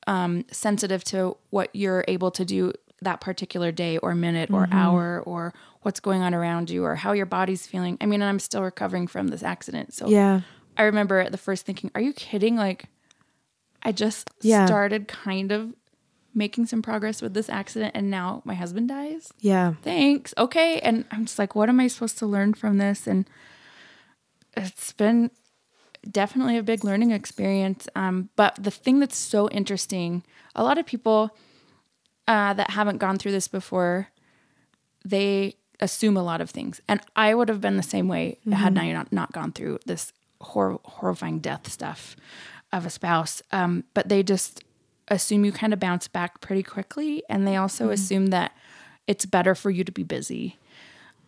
um, sensitive to what you're able to do that particular day or minute or hour or what's going on around you or how your body's feeling. I mean and i'm still recovering from this accident so Yeah. i remember at the first thinking are you kidding? Like i just Yeah. started kind of making some progress with this accident and now my husband dies? Yeah. thanks. Okay. And i'm just like what am i supposed to learn from this? And it's been definitely a big learning experience. Um, but the thing that's so interesting a lot of people uh, that haven't gone through this before they assume a lot of things and i would have been the same way had mm-hmm. i not, not gone through this hor- horrifying death stuff of a spouse um, but they just assume you kind of bounce back pretty quickly and they also mm-hmm. assume that it's better for you to be busy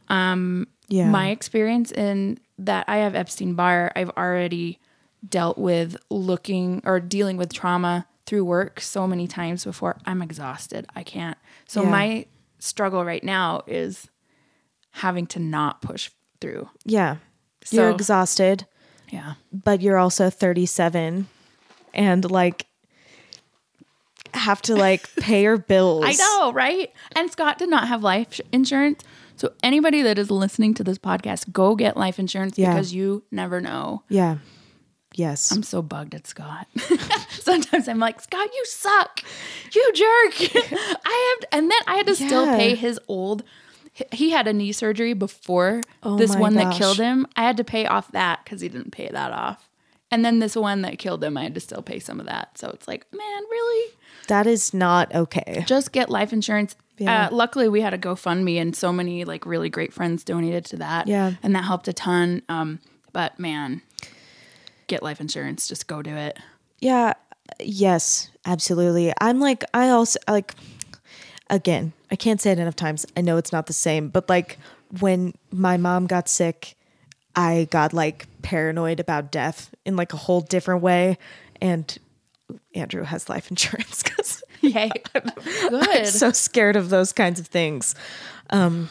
um, Yeah. my experience in that I have Epstein Barr, I've already dealt with looking or dealing with trauma through work so many times before. I'm exhausted. I can't. So Yeah. my struggle right now is having to not push through. yeah. You're exhausted, Yeah. but you're also 37 and like have to like [LAUGHS] pay your bills. I know, right? And Scott did not have life insurance. So anybody that is listening to this podcast, go get life insurance Yeah. because you never know. Yeah. Yes. I'm so bugged at Scott. [LAUGHS] Sometimes I'm like, Scott, you suck. You jerk. [LAUGHS] I have, and then I had to still pay his old. He- had a knee surgery before Oh this one that killed him. I had to pay off that because he didn't pay that off. And then this one that killed him, I had to still pay some of that. So it's like, man, really? that is not okay. Just get life insurance. Yeah. Uh, luckily, we had a GoFundMe, and so many like really great friends donated to that. Yeah. and that helped a ton. Um, but man, get life insurance. Just go do it. Yeah. Yes, absolutely. I'm like, I also like, again, I can't say it enough times. I know it's not the same, but like when my mom got sick, I got like paranoid about death in like a whole different way. And Andrew has life [LAUGHS] insurance because Yay. [LAUGHS] I'm Good. so scared of those kinds of things. Um,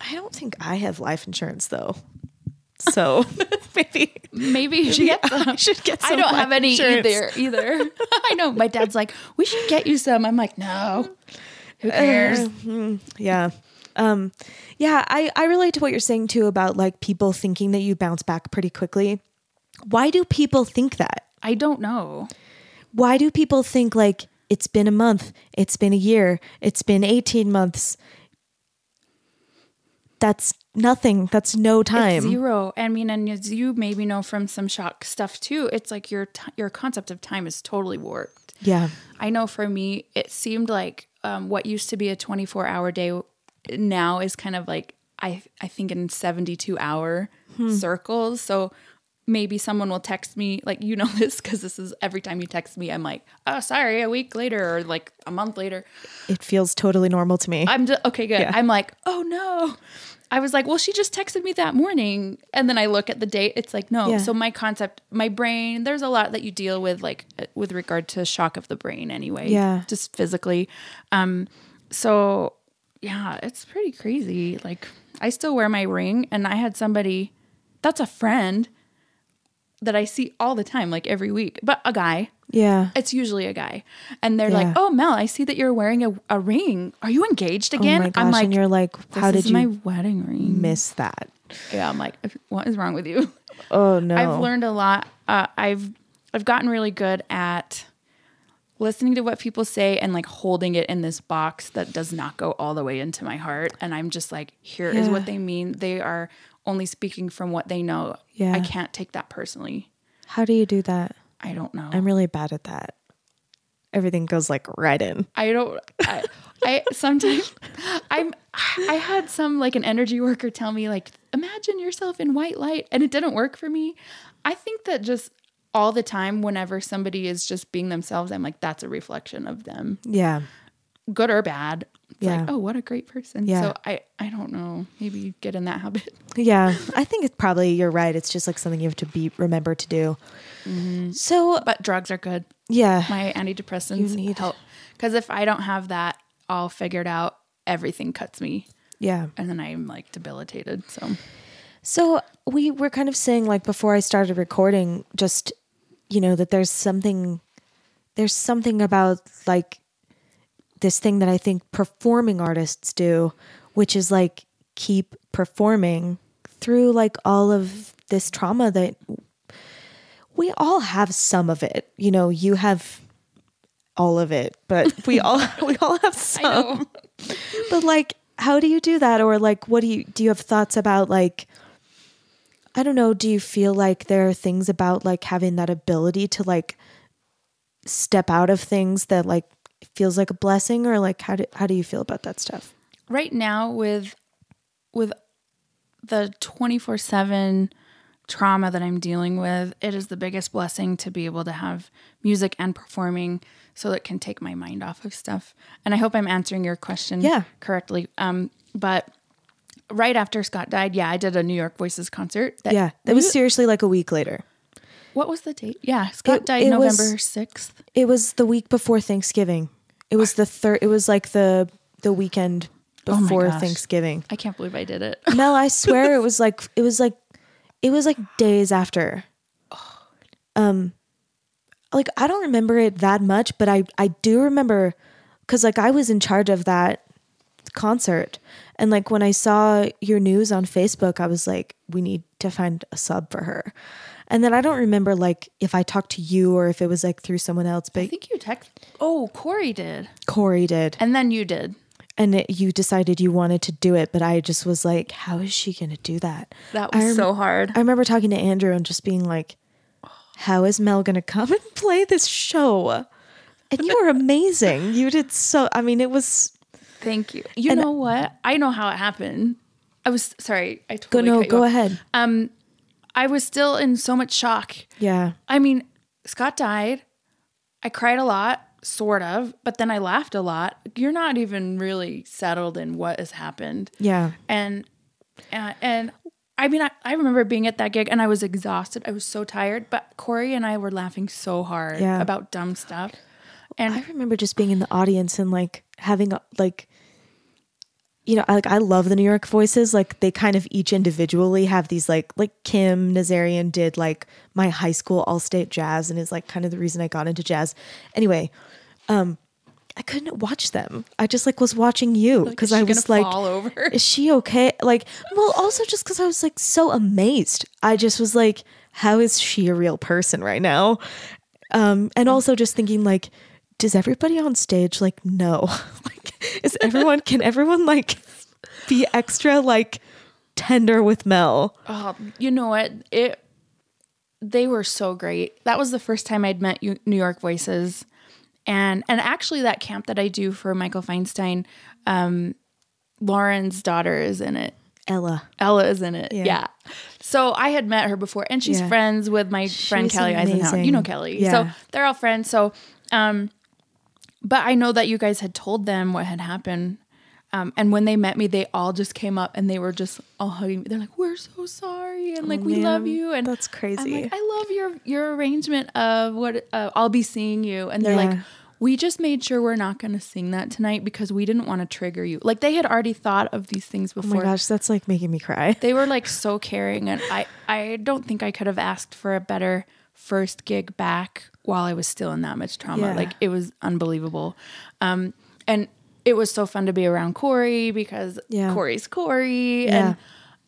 I don't think I have life insurance though. So [LAUGHS] maybe Maybe you should get some. I should get I don't have any insurance. either. Either. [LAUGHS] I know. My dad's like, we should get you some. I'm like, no. Who cares? Yeah. Um yeah, I I relate to what you're saying too about like people thinking that you bounce back pretty quickly. Why do people think that? I don't know. Why do people think like it's been a month, it's been a year, it's been 18 months? That's nothing. That's no time. It's zero. I mean, and as you maybe know from some shock stuff too, it's like your t- your concept of time is totally warped. Yeah. I know for me, it seemed like um, what used to be a 24 hour day now is kind of like I I think in 72 hour circles. So maybe someone will text me like you know [LAUGHS] this because this is every time you text me, I'm like, oh sorry, a week later or like a month later. It feels totally normal to me. I'm just okay, good. Yeah. I'm like, oh no. I was like, well, she just texted me that morning. And then I look at the date. It's like, no. Yeah. So my concept, my brain, there's a lot that you deal with, like uh, with regard to shock of the brain anyway. Yeah. Just physically. Um, so yeah, it's pretty crazy. Like I still wear my ring and I had somebody that's a friend that I see all the time, like every week, but a guy. Yeah. It's usually a guy. And they're Yeah. like, Oh Mel, I see that you're wearing a, a ring. Are you engaged again? oh gosh. I'm like, and you're like, how "This did is you my wedding ring? miss that? Yeah, I'm like, what is wrong with you? [LAUGHS] Oh no. I've learned a lot. Uh, I've I've gotten really good at listening to what people say and like holding it in this box that does not go all the way into my heart. And I'm just like, here is Yeah. what they mean. They are only speaking from what they know. Yeah. I can't take that personally. How do you do that? I don't know. I'm really bad at that. Everything goes like right in. I don't. I, I sometimes [LAUGHS] I'm. I had some like an energy worker tell me like, imagine yourself in white light, and it didn't work for me. I think that just all the time, whenever somebody is just being themselves, I'm like, that's a reflection of them, Yeah. Good or bad. It's Yeah. like, oh, what a great person. Yeah. So I, I don't know. Maybe get in that habit. [LAUGHS] Yeah. I think it's probably you're right. It's just like something you have to be remember to do. Mm-hmm. So But drugs are good. yeah. My antidepressants You need- help because if I don't have that all figured out, everything cuts me, yeah. and then I'm like debilitated. So. So we were kind of saying like before I started recording, just you know that there's something, there's something about like this thing that I think performing artists do, which is like keep performing through like all of this trauma that we all have some of it. You know, you have all of it, but [LAUGHS] we all we all have some. But like, how do you do that? Or like, what do you do? You have thoughts about like, I don't know. Do you feel like there are things about like having that ability to like step out of things that like feels like a blessing, or like how do how do you feel about that stuff? right now with with the 24/7 trauma that I'm dealing with, it is the biggest blessing to be able to have music and performing so it can take my mind off of stuff. And I hope I'm answering your question Yeah. correctly. Um but right after Scott died, yeah, I did a New York Voices concert. That, Yeah, that was seriously like a week later. What was the date? Yeah, Scott It- died it was- November 6th. It was the week before Thanksgiving. It was the third. It was like the the weekend Oh my before gosh. Thanksgiving. I can't believe I did it. Mel, I [LAUGHS] swear it was like it was like it was like days after. Um like I don't remember it that much, but I I do remember cuz like I was in charge of that concert and like when I saw your news on Facebook, I was like we need to find a sub for her. And then I don't remember like if I talked to you or if it was like through someone else, But I think you text Oh, Corey did. Corey did. And then you did. And it, you decided you wanted to do it, but I just was like, how is she going to do that? That was rem- so hard. I remember talking to Andrew and just being like, how is Mel going to come and play this show? And you were amazing. You did so, I mean, it was, Thank you. You And- know what? I know how it happened. I was sorry. I totally go, no, go off. ahead. Um, I was still in so much shock. Yeah. I mean, Scott died. I cried a lot, sort of, but then I laughed a lot. You're not even really settled in what has happened, Yeah. and uh, and I mean, I, I remember being at that gig and I was exhausted. I was so tired, but Corey and I were laughing so hard Yeah. about dumb stuff. And I remember just being in the audience and like having a- like you know, I- like I love the New York voices. Like they kind of each individually have these like like Kim Nazarian did like my high school all state jazz and is like kind of the reason I got into jazz. Anyway, um I couldn't watch them. I just like was watching you because is I was like [LAUGHS] is she okay? Like, well, also just because I was like so amazed. I just was like, how is she a real person right now? Um, and also just thinking like, does everybody on stage like know? [LAUGHS] like, is everyone can everyone like be extra like tender with Mel? Oh, you know what? It they were so great. That was the first time I'd met New York Voices, and and actually that camp that I do for Michael Feinstein, um, Lauren's daughter is in it. Ella. Ella is in it. Yeah. Yeah. So I had met her before, and she's Yeah. friends with my friend She's Kelly Eisenhour. You know Kelly. Yeah. So they're all friends. So, um, but I know that you guys had told them what had happened. Um, and when they met me, they all just came up and they were just all hugging me. They're like, "We're so sorry," and like, "We love Oh, you." And That's I'm crazy. like, "I love your your arrangement of what uh, I'll be seeing you." And they're Yeah. like, we just made sure we're not going to sing that tonight because we didn't want to trigger you. Like they had already thought of these things before. Oh my gosh, that's like making me cry. [LAUGHS] They were like so caring and I I don't think I could have asked for a better first gig back while I was still in that much trauma. Yeah. Like it was unbelievable. Um and it was so fun to be around Corey because Yeah. Corey's Corey Yeah. and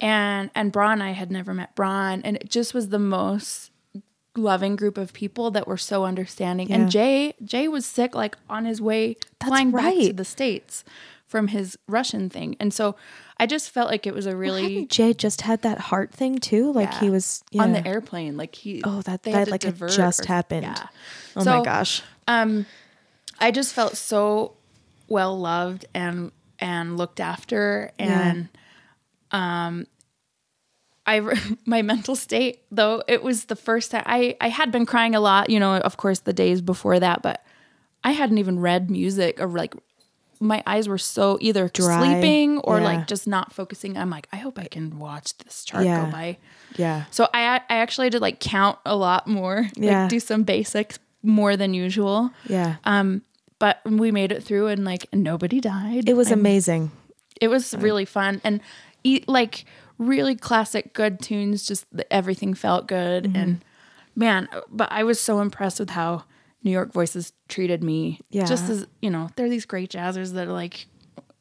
and and Braun I had never met Braun and it just was the most loving group of people that were so understanding. Yeah. And Jay Jay was sick like on his way flying back to the states from his Russian thing. And so I just felt like it was a really Hadn't Jay just had that heart thing too? Like he Yeah. was on the airplane. Like he Oh, that- that, had like, divert just or- happened. Yeah. Oh So, my gosh. Um, I just felt so well loved and and looked after and um I [LAUGHS] my mental state though it was the first time I I had been crying a lot you know of course the days before that but I hadn't even read music or like my eyes were so either Dry. sleeping or Yeah. like just not focusing I'm like I hope I can watch this chart Yeah. go by Yeah. so I I actually had to like count a lot more, Yeah. like do some basics more than usual. Yeah. Um, but we made it through and like nobody died. it was I'm- amazing. It was really fun and e- like really classic good tunes. Just the, everything felt good Mm-hmm. and man, but I was so impressed with how New York Voices treated me. Yeah. just as you know, they're these great jazzers that are like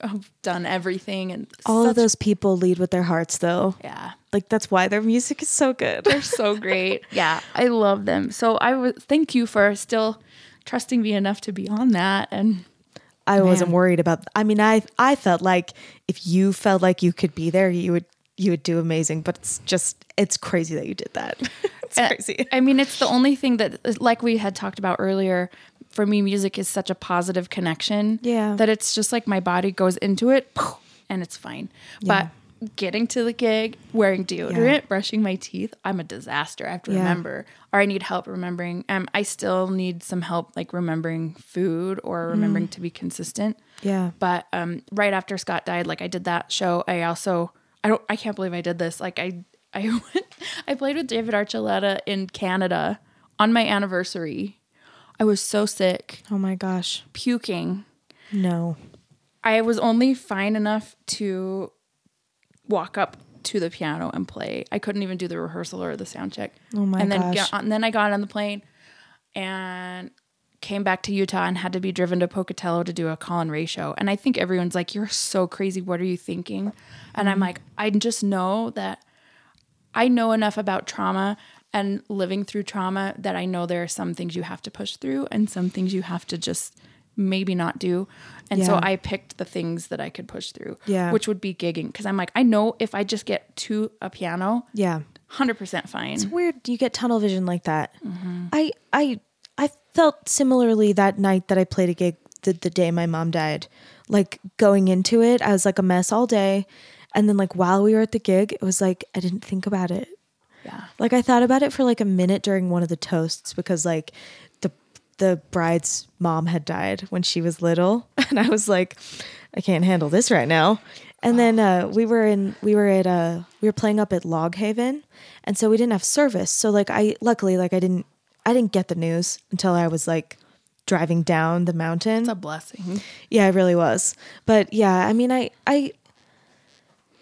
have done everything and All of those people lead with their hearts though. Yeah. Like that's why their music is so good. They're so [LAUGHS] great. Yeah, I love them. So I would thank you for still trusting me enough to be on that. And I wasn't worried about I mean I I felt like if you felt like you could be there, you would you would do amazing, but it's just it's crazy that you did that. [LAUGHS] it's uh, crazy. I mean, it's the only thing that, like we had talked about earlier, for me, music is such a positive connection. Yeah. that it's just like my body goes into it, [SNIFFS] and it's fine. Yeah. But getting to the gig, wearing deodorant, brushing my teeth, I'm a disaster. I have to Yeah. remember, or I need help remembering. Um, I still need some help, like remembering food or remembering to be consistent. Yeah. But um, right after Scott died, like I did that show. I also I don't I can't believe I did this. Like I [LAUGHS] I went I played with David Archuleta in Canada on my anniversary. I was so sick, Oh my gosh. puking. No. I was only fine enough to walk up to the piano and play. I couldn't even do the rehearsal or the sound check. Oh my and then gosh. Got, and then I got on the plane and came back to Utah and had to be driven to Pocatello to do a Collin Raye show. And I think everyone's like, "You're so crazy. What are you thinking?" And I'm like, I just know that I know enough about trauma and living through trauma that I know there are some things you have to push through and some things you have to just maybe not do. And so I picked the things that I could push through, Yeah. which would be gigging. Because I'm like, I know if I just get to a piano, Yeah. 100% fine. It's weird you get tunnel vision like that. Mm-hmm. I I felt similarly that night that I played a gig the, the day my mom died. Like going into it, I was like a mess all day. And then like while we were at the gig, it was like I didn't think about it. Yeah. Like I thought about it for like a minute during one of the toasts because like the the bride's mom had died when she was little [LAUGHS] and I was like I can't handle this right now. And then uh, we were in we were at uh we were playing up at Log Haven and so we didn't have service. So like I luckily like I didn't I didn't get the news until I was like driving down the mountain. It's a blessing. Yeah, it really was. But yeah, I mean, I, I,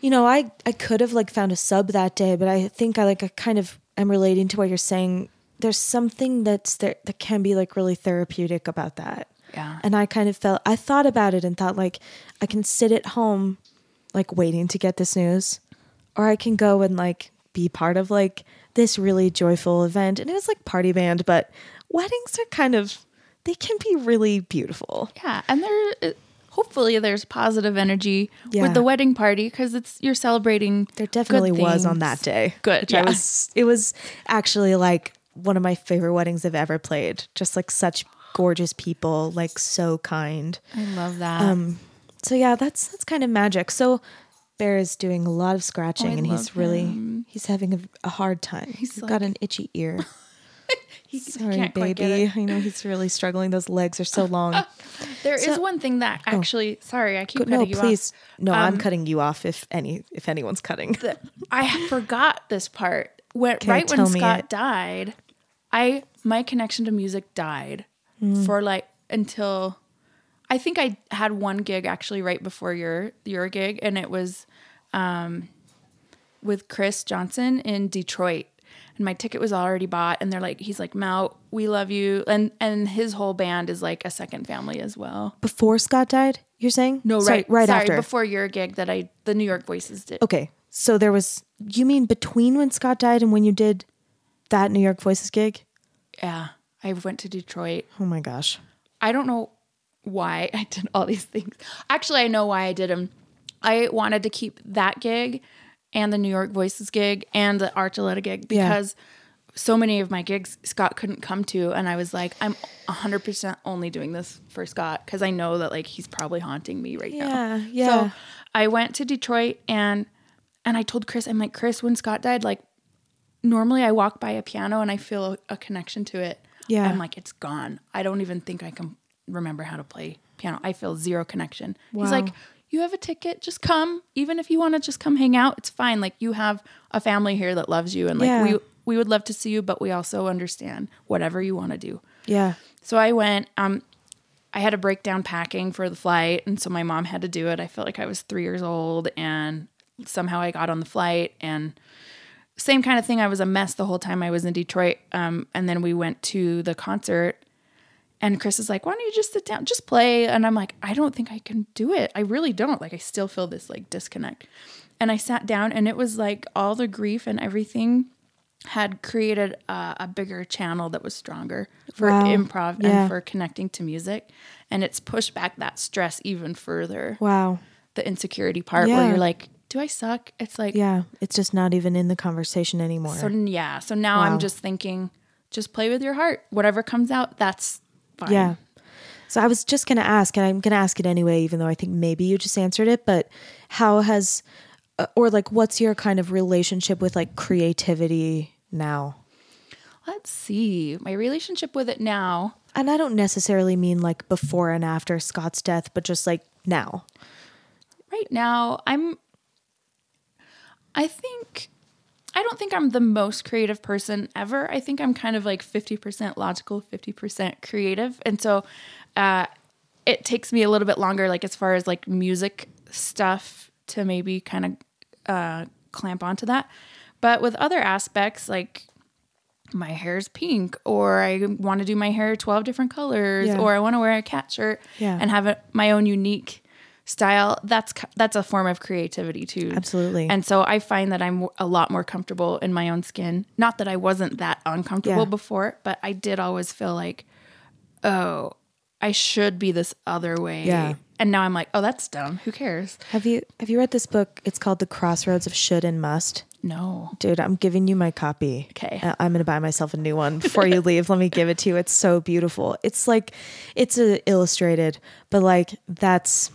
you know, I, I could have like found a sub that day, but I think I like I kind of am relating to what you're saying. There's something that's there that can be like really therapeutic about that. Yeah. And I kind of felt I thought about it and thought like I can sit at home, like waiting to get this news, or I can go and like be part of like this really joyful event. And it was like party band, but weddings are kind of they can be really beautiful. Yeah, and there hopefully there's positive energy Yeah. with the wedding party because it's you're celebrating. There definitely was on that day. Good, I was it was actually like one of my favorite weddings I've ever played. Just like such gorgeous people, like so kind. I love that. Um so yeah, that's that's kind of magic. So Bear is doing a lot of scratching Oh, and he's really him. he's having a, a hard time. He's He's like- got an itchy ear. [LAUGHS] he Sorry, can't quite get baby. I know he's really struggling. Those legs are so long. [LAUGHS] There is So- one thing that actually. Sorry, I keep Go- cutting no, you please. off. No, I'm Um, cutting you off if any if anyone's cutting. The- I [LAUGHS] forgot this part. When right when Scott it. died, I my connection to music died Mm. for like until I think I had one gig actually right before your your gig, and it was um, with Chris Johnson in Detroit. And my ticket was already bought, and they're like, he's like, Mel, we love you, and and his whole band is like a second family as well. Before Scott died, you're saying? No, Sorry, right, right sorry, after. before your gig that I the New York Voices did. Okay, so there was. You mean between when Scott died and when you did that New York Voices gig? Yeah, I went to Detroit. Oh my gosh. I don't know why [LAUGHS] I did all these things. Actually, I know why I did them. I wanted to keep that gig and the New York Voices gig and the Archuleta gig Yeah. because so many of my gigs Scott couldn't come to. And I was like, I'm 100% only doing this for Scott because I know that like he's probably haunting me right now. Yeah, yeah. So I went to Detroit and and I told Chris, I'm like, Chris, when Scott died, like normally I walk by a piano and I feel a, a connection to it. Yeah. I'm like, it's gone. I don't even think I can remember how to play piano. I feel zero connection. He's like, you have a ticket, just come. Even if you want to just come hang out, it's fine. Like you have a family here that loves you and like Yeah. we we would love to see you, but we also understand whatever you want to do. Yeah. So I went. Um, I had to break down packing for the flight, and so my mom had to do it. I felt like I was three years old, and somehow I got on the flight, and same kind of thing. I was a mess the whole time I was in Detroit. Um, and then we went to the concert, and Chris is like, "Why don't you just sit down, just play?" And I'm like, "I don't think I can do it. I really don't. Like, I still feel this like disconnect." And I sat down, and it was like all the grief and everything had created a, a bigger channel that was stronger for Wow. improv Yeah. and for connecting to music. And it's pushed back that stress even further. Wow. The insecurity part Yeah. where you're like, do I suck? It's like, Yeah. It's just not even in the conversation anymore. so yeah. So now Wow. I'm just thinking, just play with your heart. Whatever comes out, that's fine. Yeah. So I was just going to ask, and I'm going to ask it anyway, even though I think maybe you just answered it, but how has, uh, or like, what's your kind of relationship with like creativity now? Let's see. My relationship with it now. And I don't necessarily mean like before and after Scott's death, but just like now. right now i'm i think i don't think i'm the most creative person ever i think i'm kind of like 50% logical 50% creative and so uh it takes me a little bit longer like as far as like music stuff to maybe kind of uh clamp onto that but with other aspects like my hair is pink or I want to do my hair 12 different colors Yeah. or I want to wear a cat shirt Yeah. and have a, my own unique style that's that's a form of creativity too Absolutely. and so I find that I'm a lot more comfortable in my own skin not that I wasn't that uncomfortable Yeah. before but I did always feel like oh I should be this other way Yeah. and now I'm like oh that's dumb who cares Have you have you read this book? It's called The Crossroads of Should and Must. no Dude, I'm giving you my copy. Okay. Uh, I'm going to buy myself a new one [LAUGHS] before you leave. Let me give it to you. It's so beautiful. It's like it's a illustrated, but like that's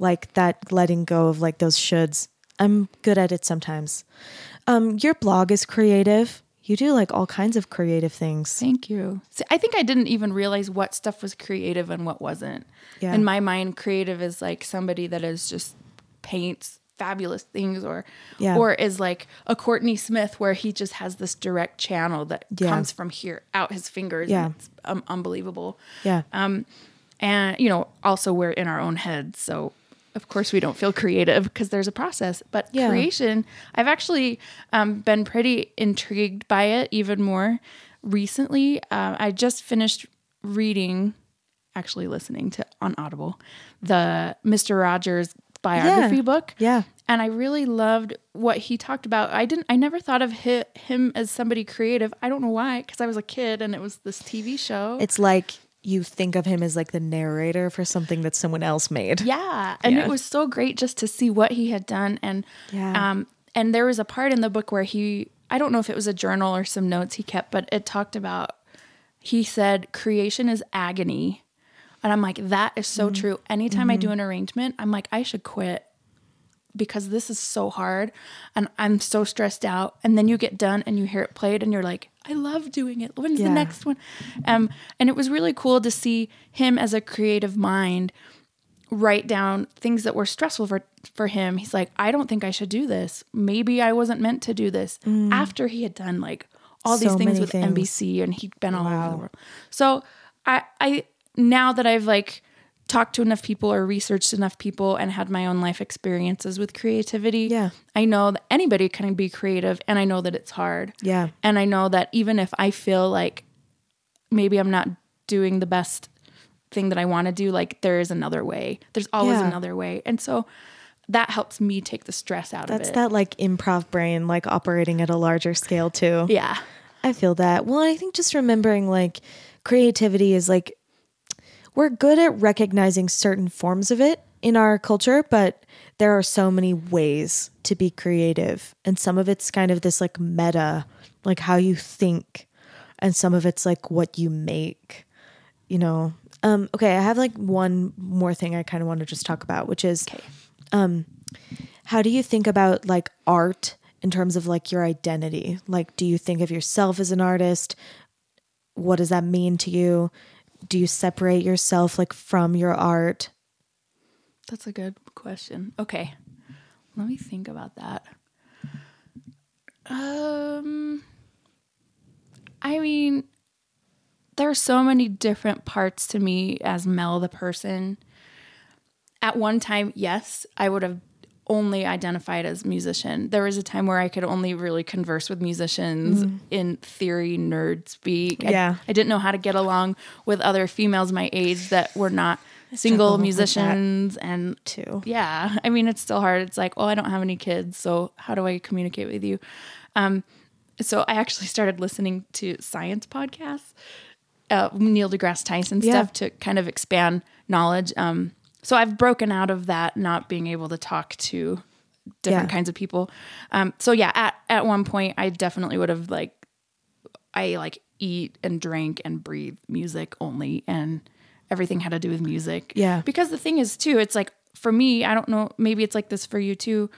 like that letting go of like those shoulds. I'm good at it sometimes. Um your blog is creative. You do like all kinds of creative things. Thank you. See, I think I didn't even realize what stuff was creative and what wasn't. Yeah. In my mind, creative is like somebody that is just paints fabulous things or Yeah. or is like a Courtney Smith where he just has this direct channel that Yeah. comes from here out his fingers Yeah. and it's um, unbelievable. Yeah. Um and you know, also we're in our own heads, so of course we don't feel creative because there's a process. But Yeah. creation, I've actually um, been pretty intrigued by it even more recently. Uh, I just finished reading, actually listening to on Audible, the Mister Rogers biography Yeah. book. Yeah. And I really loved what he talked about. I didn't. I never thought of hi- him as somebody creative. I don't know why, because I was a kid and it was this TV show. It's like you think of him as like the narrator for something that someone else made. Yeah, and Yeah. it was so great just to see what he had done, and Yeah. um, and there was a part in the book where he, I don't know if it was a journal or some notes he kept, but it talked about. He said creation is agony, and I'm like that is so true. Anytime I do an arrangement, I'm like I should quit because this is so hard and I'm so stressed out. And then you get done and you hear it played and you're like, I love doing it. When's Yeah. the next one? Um, and it was really cool to see him as a creative mind write down things that were stressful for for him. He's like, I don't think I should do this. Maybe I wasn't meant to do this. After he had done like all these Mm. Things with things. NBC and he'd been all over the world. So I I now that I've like talked to enough people or researched enough people and had my own life experiences with creativity, Yeah. I know that anybody can be creative and I know that it's hard. Yeah. And I know that even if I feel like maybe I'm not doing the best thing that I want to do, like there is another way. There's always Yeah. another way. And so that helps me take the stress out That's of it. That's that like improv brain, like operating at a larger scale too. Yeah. I feel that. Well, I think just remembering like creativity is like we're good at recognizing certain forms of it in our culture, but there are so many ways to be creative. And some of it's kind of this like meta, like how you think, and some of it's like what you make, you know. Um, okay, I have like one more thing I kind of want to just talk about, which is okay. um, how do you think about like art in terms of like your identity? Like, do you think of yourself as an artist? What does that mean to you? Do you separate yourself like from your art? That's a good question. Okay. Let me think about that. Um I mean there are so many different parts to me as Mel the person. At one time, yes, I would have only identified as musician. There was a time where I could only really converse with musicians in theory nerd speak. I- Yeah. I, didn't know how to get along with other females my age that were not single musicians and Too. yeah i mean it's still hard it's like oh i don't have any kids so how do i communicate with you um so i actually started listening to science podcasts uh, neil degrasse tyson Yeah. stuff to kind of expand knowledge um so i've broken out of that not being able to talk to different Yeah. kinds of people um so yeah at at one point i definitely would have like I like eat and drink and breathe music only and everything had to do with music. Yeah. Because the thing is too, it's like for me, I don't know, maybe it's like this for you too.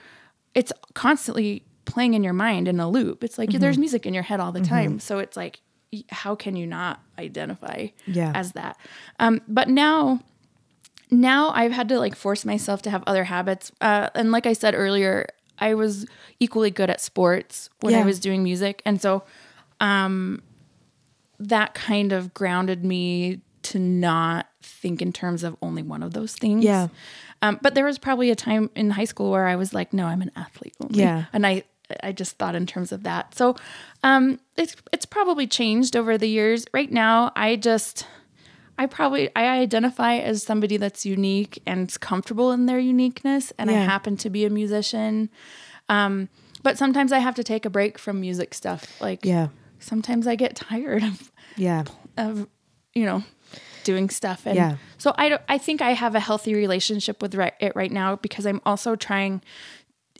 It's constantly playing in your mind in a loop. It's like Mm-hmm. there's music in your head all the time. So it's like how can you not identify Yeah. as that? Um but now now I've had to like force myself to have other habits. Uh, and like I said earlier, I was equally good at sports when I was doing music. And so um, that kind of grounded me to not think in terms of only one of those things. Yeah. Um, but there was probably a time in high school where I was like, no, I'm an athlete only. Yeah. And I, I just thought in terms of that. So um, it's, it's probably changed over the years. Right now, I just, I probably I identify as somebody that's unique and comfortable in their uniqueness, and I happen to be a musician. Um, but sometimes I have to take a break from music stuff. Like Yeah. sometimes I get tired of Yeah. of you know doing stuff and Yeah. so I I think I have a healthy relationship with right, it right now because I'm also trying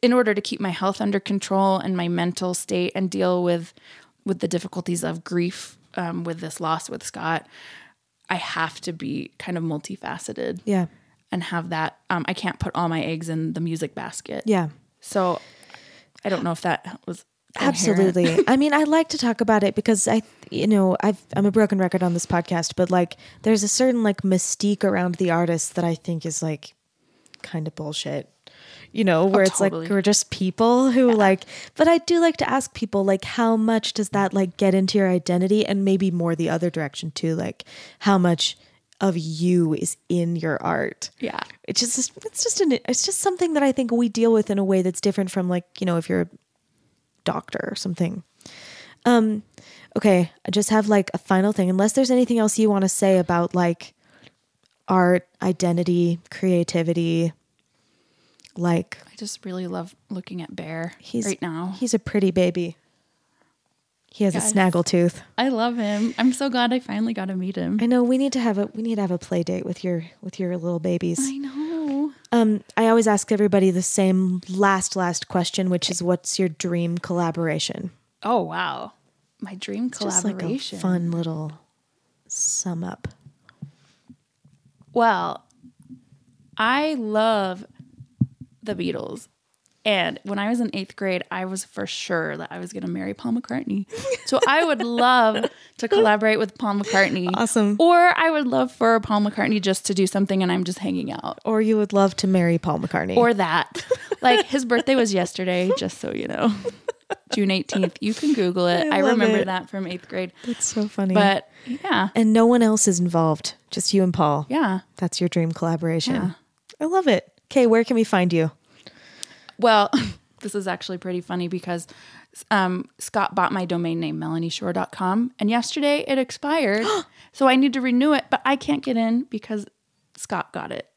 in order to keep my health under control and my mental state and deal with with the difficulties of grief um, with this loss with Scott I have to be kind of multifaceted Yeah. and have that um, I can't put all my eggs in the music basket Yeah. so I don't know if that was. Absolutely. [LAUGHS] I mean, I like to talk about it because I, you know, I've I'm a broken record on this podcast, but like, there's a certain like mystique around the artist that I think is like kind of bullshit. You know, where it's totally. like we're just people who like. But I do like to ask people like, how much does that like get into your identity, and maybe more the other direction too, like how much of you is in your art yeah it's just it's just an it's just something that I think we deal with in a way that's different from like you know if you're a doctor or something. Um, okay, I just have like a final thing. Unless there's anything else you want to say about like art, identity, creativity, like I just really love looking at Bear he's right now. He's a pretty baby. He has Yes. a snaggletooth. I love him. I'm so glad I finally got to meet him. I know we need to have a we need to have a play date with your with your little babies. I know. Um, I always ask everybody the same last last question, which is, "What's your dream collaboration?" Oh wow, my dream Just like a collaboration. fun little sum up. Well, I love the Beatles. And when I was in eighth grade, I was for sure that I was going to marry Paul McCartney. So I would [LAUGHS] love to collaborate with Paul McCartney. Awesome. Or I would love for Paul McCartney just to do something and I'm just hanging out. Or you would love to marry Paul McCartney. Or that. [LAUGHS] like his birthday was yesterday, just so you know. June 18th. You can Google it. I I, remember it. that from eighth grade. That's so funny. But yeah, and no one else is involved, just you and Paul. yeah. That's your dream collaboration. Yeah. I love it. Okay, where can we find you? Well, [LAUGHS] this is actually pretty funny because um, Scott bought my domain name, melanieshore.com, and yesterday it expired. [GASPS] so I need to renew it, but I can't get in because Scott got it.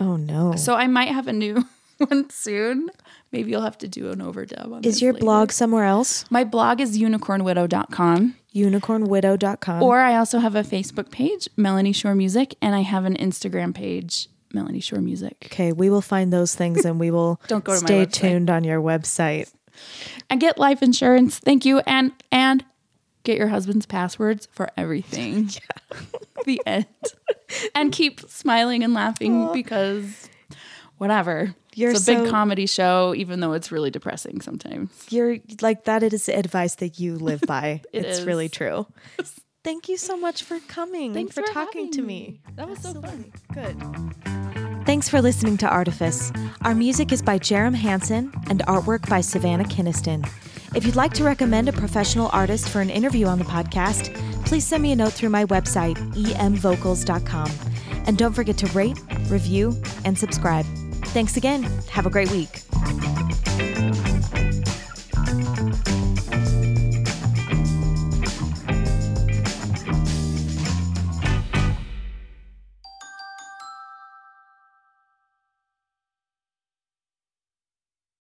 Oh no. So I might have a new [LAUGHS] one soon. Maybe you'll have to do an overdub on is your later. blog somewhere else? My blog is unicornwidow.com. Unicornwidow.com. Or I also have a Facebook page, Melanie Shore Music, and I have an Instagram page, Melanie Shore Music. okay, we will find those things and we will [LAUGHS] Don't go to stay tuned on your website. And get life insurance. Thank you. And and get your husband's passwords for everything. [LAUGHS] [LAUGHS] the end. And keep smiling and laughing because whatever. You're it's a big comedy show, even though it's really depressing sometimes. You're like that is the advice that you live by. It it's is. really true. Thank you so much for coming Thanks and for, for talking to me. me. That was so fun. Good. Thanks for listening to Artifice. Our music is by Jerem Hansen and artwork by Savannah Kinniston. If you'd like to recommend a professional artist for an interview on the podcast, please send me a note through my website, emvocals.com. And don't forget to rate, review, and subscribe. Thanks again. Have a great week.